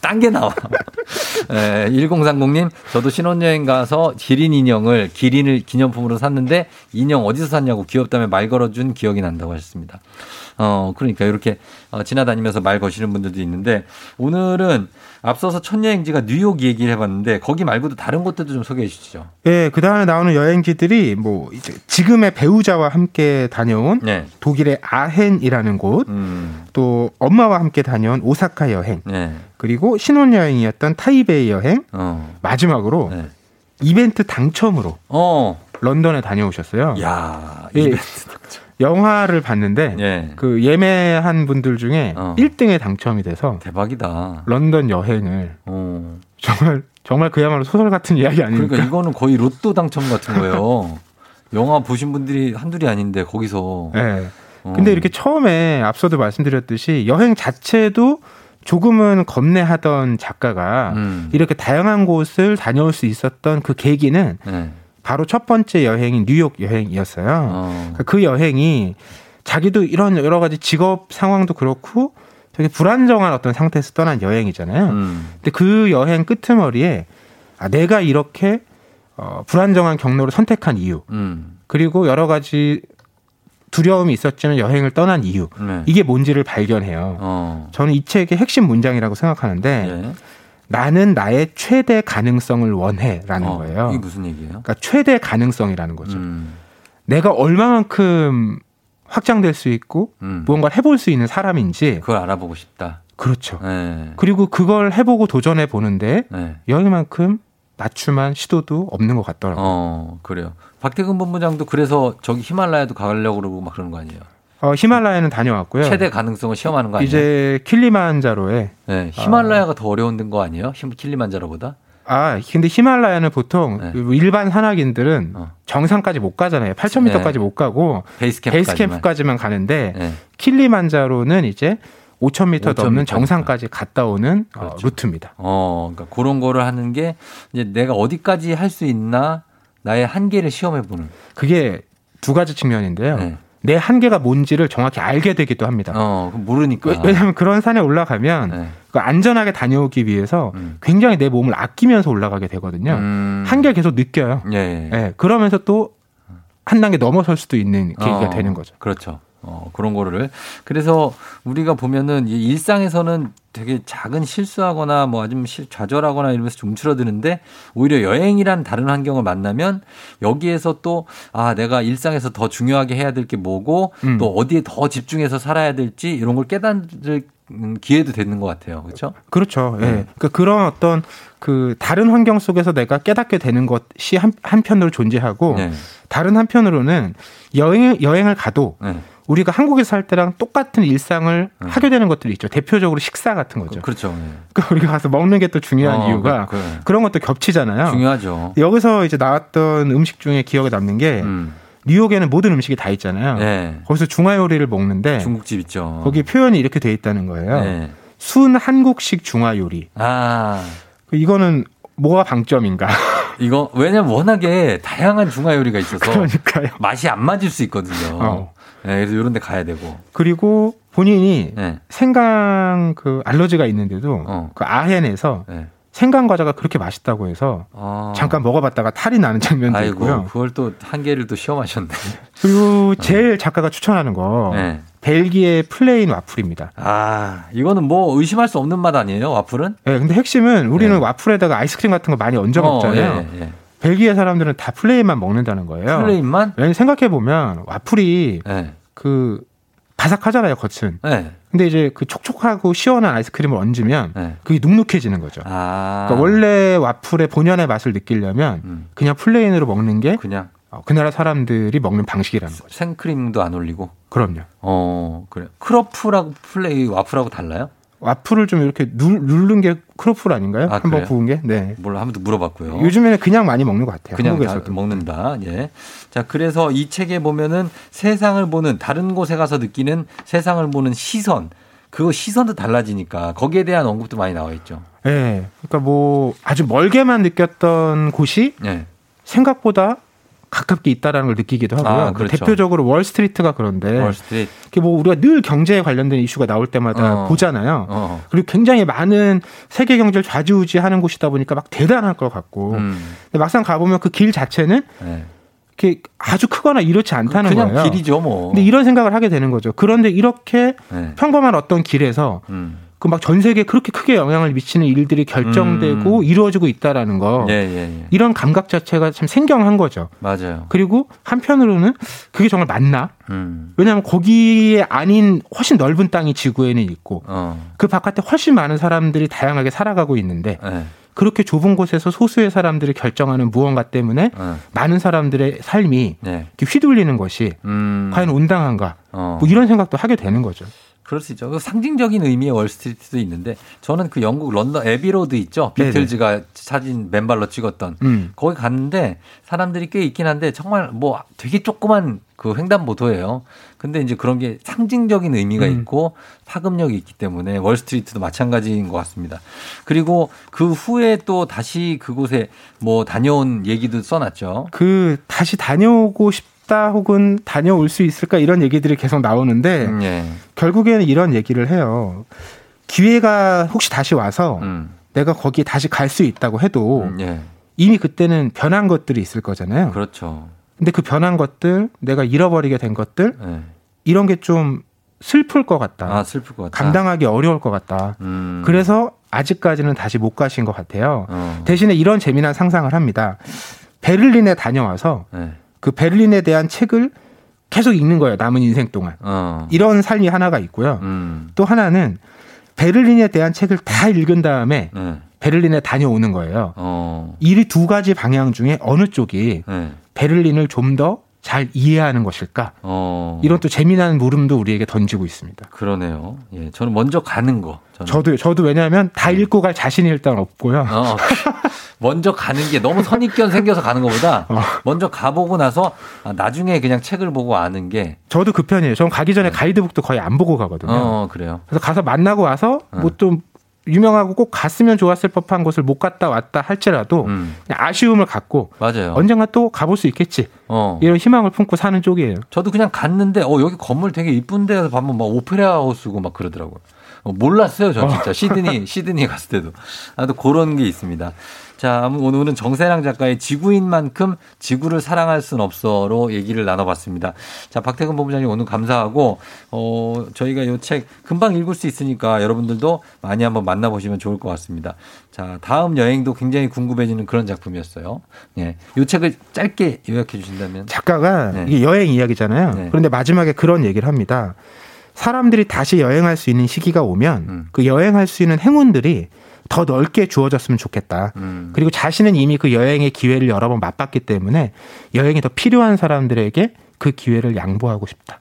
딴 게 나와. 예, 1030님, 저도 신혼여행 가서 기린 인형을 기린을 기념품으로 샀는데 인형 어디서 샀냐고 귀엽다며 말 걸어준 기억이 난다고 하셨습니다. 어, 그러니까 이렇게 어, 지나다니면서 말 거시는 분들도 있는데 오늘은 앞서서 첫 여행지가 뉴욕 얘기를 해봤는데 거기 말고도 다른 곳들도 좀 소개해 주시죠. 예, 그 다음에 나오는 여행지들이 뭐 지금의 배우자와 함께 다녀온 네. 독일의 아헨이라는 곳, 음, 또 엄마와 함께 다녀온 오사카 여행, 네. 그리고 신혼여행이었던 타이베이 여행, 어, 마지막으로 네. 이벤트 당첨으로 어, 런던에 다녀오셨어요. 야, 예, 이벤트. 영화를 봤는데 예. 그 예매한 분들 중에 어. 1등에 당첨이 돼서 대박이다. 런던 여행을 어. 정말 정말 그야말로 소설 같은 이야기 아닙니까? 그러니까 이거는 거의 로또 당첨 같은 거예요. 영화 보신 분들이 한둘이 아닌데 거기서. 네. 어. 근데 이렇게 처음에 앞서도 말씀드렸듯이 여행 자체도 조금은 겁내하던 작가가 음. 이렇게 다양한 곳을 다녀올 수 있었던 그 계기는 네. 바로 첫 번째 여행인 뉴욕 여행이었어요. 어. 그러니까 그 여행이 자기도 이런 여러 가지 직업 상황도 그렇고 되게 불안정한 어떤 상태에서 떠난 여행이잖아요. 음. 근데 그 여행 끄트머리에 아, 내가 이렇게 어, 불안정한 경로를 선택한 이유 음. 그리고 여러 가지 두려움이 있었지만 여행을 떠난 이유 네. 이게 뭔지를 발견해요. 어. 저는 이 책의 핵심 문장이라고 생각하는데 예. 나는 나의 최대 가능성을 원해라는 어, 거예요. 이게 무슨 얘기예요? 그러니까 최대 가능성이라는 거죠. 음. 내가 얼마만큼 확장될 수 있고 음. 무언가를 해볼 수 있는 사람인지 그걸 알아보고 싶다. 그렇죠. 네. 그리고 그걸 해보고 도전해 보는데 네. 여기만큼 맞춤한 시도도 없는 것 같더라고요. 어, 그래요. 박태근 본부장도 그래서 저기 히말라야도 가려고 그러고 막 그러는 거 아니에요? 어, 히말라야는 다녀왔고요. 최대 가능성을 시험하는 거 아니에요? 이제 킬리만자로에 네, 히말라야가 더 어려운 거 아니에요? 힘 킬리만자로보다? 아 근데 히말라야는 보통 네. 그 일반 산악인들은 어. 정상까지 못 가잖아요. 8,000m까지 네. 못 가고 베이스 캠프까지만. 베이스 캠프까지만 가는데 네. 킬리만자로는 이제 5,000m 5,000m 넘는. 정상까지 갔다 오는 어, 그렇죠. 루트입니다. 어, 그러니까 그런 거를 하는 게 이제 내가 어디까지 할 수 있나 나의 한계를 시험해 보는. 그게 두 가지 측면인데요. 네. 내 한계가 뭔지를 정확히 알게 되기도 합니다. 어, 모르니까. 왜- 왜냐하면 그런 산에 올라가면 네. 그 안전하게 다녀오기 위해서 음. 굉장히 내 몸을 아끼면서 올라가게 되거든요. 음. 한계를 계속 느껴요. 예. 예. 예, 그러면서 또 한 단계 넘어설 수도 있는 계기가 어, 되는 거죠. 그렇죠. 어, 그런 거를. 그래서 우리가 보면은 이 일상에서는 되게 작은 실수하거나 뭐 아주 실- 좌절하거나 이러면서 좀 움츠러드는데 오히려 여행이란 다른 환경을 만나면 여기에서 또 아, 내가 일상에서 더 중요하게 해야 될 게 뭐고 음. 또 어디에 더 집중해서 살아야 될지 이런 걸 깨닫을 음, 기회도 되는 것 같아요. 그렇죠? 그렇죠. 예. 네. 그러니까 그런 어떤 그 다른 환경 속에서 내가 깨닫게 되는 것이 한, 한편으로 존재하고 네. 다른 한편으로는 여행 여행을 가도 네. 우리가 한국에서 살 때랑 똑같은 일상을 하게 되는 것들이 있죠. 대표적으로 식사 같은 거죠. 그렇죠. 그러니까 우리가 가서 먹는 게 또 중요한 어, 이유가 그- 그- 그런 것도 겹치잖아요. 중요하죠. 여기서 이제 나왔던 음식 중에 기억에 남는 게 뉴욕에는 모든 음식이 다 있잖아요. 네. 거기서 중화 요리를 먹는데 중국집 있죠. 거기 표현이 이렇게 돼 있다는 거예요. 네. 순 한국식 중화 요리. 아. 이거는 뭐가 방점인가? 이거 왜냐면 워낙에 다양한 중화 요리가 있어서 그러니까요. 맛이 안 맞을 수 있거든요. 어. 네, 그래서 이런 데 가야 되고. 그리고 본인이 네. 생강 그 알러지가 있는데도 어. 그 아헨에서 네. 생강 과자가 그렇게 맛있다고 해서 아. 잠깐 먹어봤다가 탈이 나는 장면도 아이고, 있고요. 그걸 또 한 개를 또 시험하셨네. 그리고 제일 작가가 추천하는 거 네. 벨기에 plain 와플입니다. 아, 이거는 뭐 의심할 수 없는 맛 아니에요, 와플은? 네, 근데 핵심은 우리는 와플에다가 아이스크림 같은 거 많이 얹어 먹잖아요. 어, 예, 예. 벨기에 사람들은 다 plain만 먹는다는 거예요. plain만? 생각해 보면 와플이 네. 그 바삭하잖아요, 겉은. 네. 근데 이제 그 촉촉하고 시원한 아이스크림을 얹으면 네. 그게 눅눅해지는 거죠. 아. 그러니까 원래 와플의 본연의 맛을 느끼려면 그냥 plain으로 먹는 게 음. 그냥 어, 그 나라 사람들이 먹는 방식이라는 거죠. 생크림도 안 올리고. 그럼요. 어, 그래요. 크로플하고 plain 와플하고 달라요? 와플을 좀 이렇게 누, 누른 게 크로플 아닌가요? 아, 한번? 구운 게? 네. 뭘 한번도 물어봤고요. 요즘에는 그냥 많이 먹는 것 같아요. 그냥 다 한국에서도. 먹는다. 예. 자, 그래서 이 책에 보면은 세상을 보는 다른 곳에 가서 느끼는 세상을 보는 시선. 그거 시선도 달라지니까 거기에 대한 언급도 많이 나와 있죠. 예. 그러니까 뭐 아주 멀게만 느꼈던 곳이 예. 생각보다 가깝게 있다라는 걸 느끼기도 하고요. 아, 뭐 그렇죠. 대표적으로 월스트리트가 그런데 월스트리트. 이게 뭐 우리가 늘 경제에 관련된 이슈가 나올 때마다 어. 보잖아요. 어. 그리고 굉장히 많은 세계 경제를 좌지우지하는 곳이다 보니까 막 대단할 것 같고 음. 근데 막상 가보면 그 길 자체는 네. 이렇게 아주 크거나 이렇지 않다는 그냥 거예요. 길이죠, 뭐. 근데 이런 생각을 하게 되는 거죠. 그런데 이렇게 네. 평범한 어떤 길에서 음. 그 막 전 세계에 그렇게 크게 영향을 미치는 일들이 결정되고 이루어지고 있다라는 거. 예, 예, 예. 이런 감각 자체가 참 생경한 거죠. 맞아요. 그리고 한편으로는 그게 정말 맞나? 음. 왜냐하면 거기에 아닌 훨씬 넓은 땅이 지구에는 있고 어. 그 바깥에 훨씬 많은 사람들이 다양하게 살아가고 있는데 네. 그렇게 좁은 곳에서 소수의 사람들이 결정하는 무언가 때문에 어. 많은 사람들의 삶이 네. 휘둘리는 것이 음. 과연 온당한가? 어. 뭐 이런 생각도 하게 되는 거죠. 그럴 수 있죠. 그 상징적인 의미의 월스트리트도 있는데 저는 그 영국 런던 에비로드 있죠. 네네. 비틀즈가 사진 맨발로 찍었던 음. 거기 갔는데 사람들이 꽤 있긴 한데 정말 뭐 되게 조그만 그 횡단보도예요. 근데 이제 그런 게 상징적인 의미가 음. 있고 파급력이 있기 때문에 월스트리트도 마찬가지인 것 같습니다. 그리고 그 후에 또 다시 그곳에 뭐 다녀온 얘기도 써놨죠. 그 다시 다녀오고 싶 다 혹은 다녀올 수 있을까 이런 얘기들이 계속 나오는데 음, 예. 결국에는 이런 얘기를 해요. 기회가 혹시 다시 와서 음, 내가 거기에 다시 갈 수 있다고 해도 음, 예. 이미 그때는 변한 것들이 있을 거잖아요. 그렇죠. 근데 그 변한 것들, 내가 잃어버리게 된 것들, 예. 이런 게 좀 슬플 것 같다. 아, 슬플 것 같다. 감당하기 어려울 것 같다. 음. 그래서 아직까지는 다시 못 가신 것 같아요. 어. 대신에 이런 재미난 상상을 합니다. 베를린에 다녀와서 네. 그 베를린에 대한 책을 계속 읽는 거예요. 남은 인생 동안. 어. 이런 삶이 하나가 있고요. 음. 또 하나는 베를린에 대한 책을 다 읽은 다음에 네. 베를린에 다녀오는 거예요. 어. 이두 가지 방향 중에 어느 쪽이 네. 베를린을 좀 더 잘 이해하는 것일까? 어. 이런 또 재미난 물음도 우리에게 던지고 있습니다. 그러네요. 예, 저는 먼저 가는 거. 저는. 저도 저도 왜냐하면 다 읽고 갈 자신이 일단 없고요. 어, 먼저 가는 게 너무 선입견 생겨서 가는 것보다 어. 먼저 가보고 나서 아, 나중에 그냥 책을 보고 아는 게 저도 그 편이에요. 전 가기 전에 가이드북도 거의 안 보고 가거든요. 어, 그래요. 그래서 가서 만나고 와서 뭐 좀 유명하고 꼭 갔으면 좋았을 법한 곳을 못 갔다 왔다 할지라도 음. 아쉬움을 갖고 맞아요. 언젠가 또 가볼 수 있겠지. 어. 이런 희망을 품고 사는 쪽이에요. 저도 그냥 갔는데 어 여기 건물 되게 이쁜데 해서 보면 막 오페라 하우스고 막 그러더라고요. 어, 몰랐어요, 전 진짜. 시드니, 시드니 갔을 때도. 나도 그런 게 있습니다. 자, 오늘은 정세랑 작가의 지구인만큼 지구를 사랑할 순 없어로 얘기를 나눠봤습니다. 자, 박태근 본부장님 오늘 감사하고, 어, 저희가 이 책 금방 읽을 수 있으니까 여러분들도 많이 한번 만나보시면 좋을 것 같습니다. 자, 다음 여행도 굉장히 궁금해지는 그런 작품이었어요. 예. 이 책을 짧게 요약해 주신다면. 작가가 네. 이게 여행 이야기잖아요. 그런데 마지막에 그런 얘기를 합니다. 사람들이 다시 여행할 수 있는 시기가 오면 음. 그 여행할 수 있는 행운들이 더 넓게 주어졌으면 좋겠다. 음. 그리고 자신은 이미 그 여행의 기회를 여러 번 맛봤기 때문에 여행이 더 필요한 사람들에게 그 기회를 양보하고 싶다.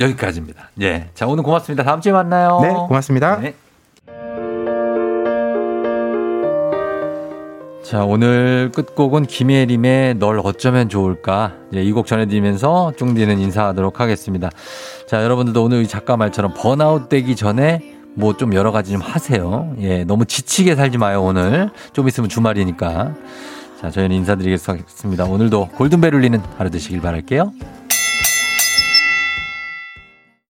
여기까지입니다. 예. 자, 오늘 고맙습니다. 다음 주에 만나요. 네, 고맙습니다. 네. 자, 오늘 끝곡은 김예림의 널 어쩌면 좋을까. 예, 이곡 전해드리면서 쫑디는 인사하도록 하겠습니다. 자, 여러분들도 오늘 이 작가 말처럼 번아웃 되기 전에 뭐 좀 여러 가지 좀 하세요. 예, 너무 지치게 살지 마요, 오늘. 좀 있으면 주말이니까. 자, 저희는 인사드리겠습니다. 오늘도 골든벨 울리는 하루 되시길 바랄게요.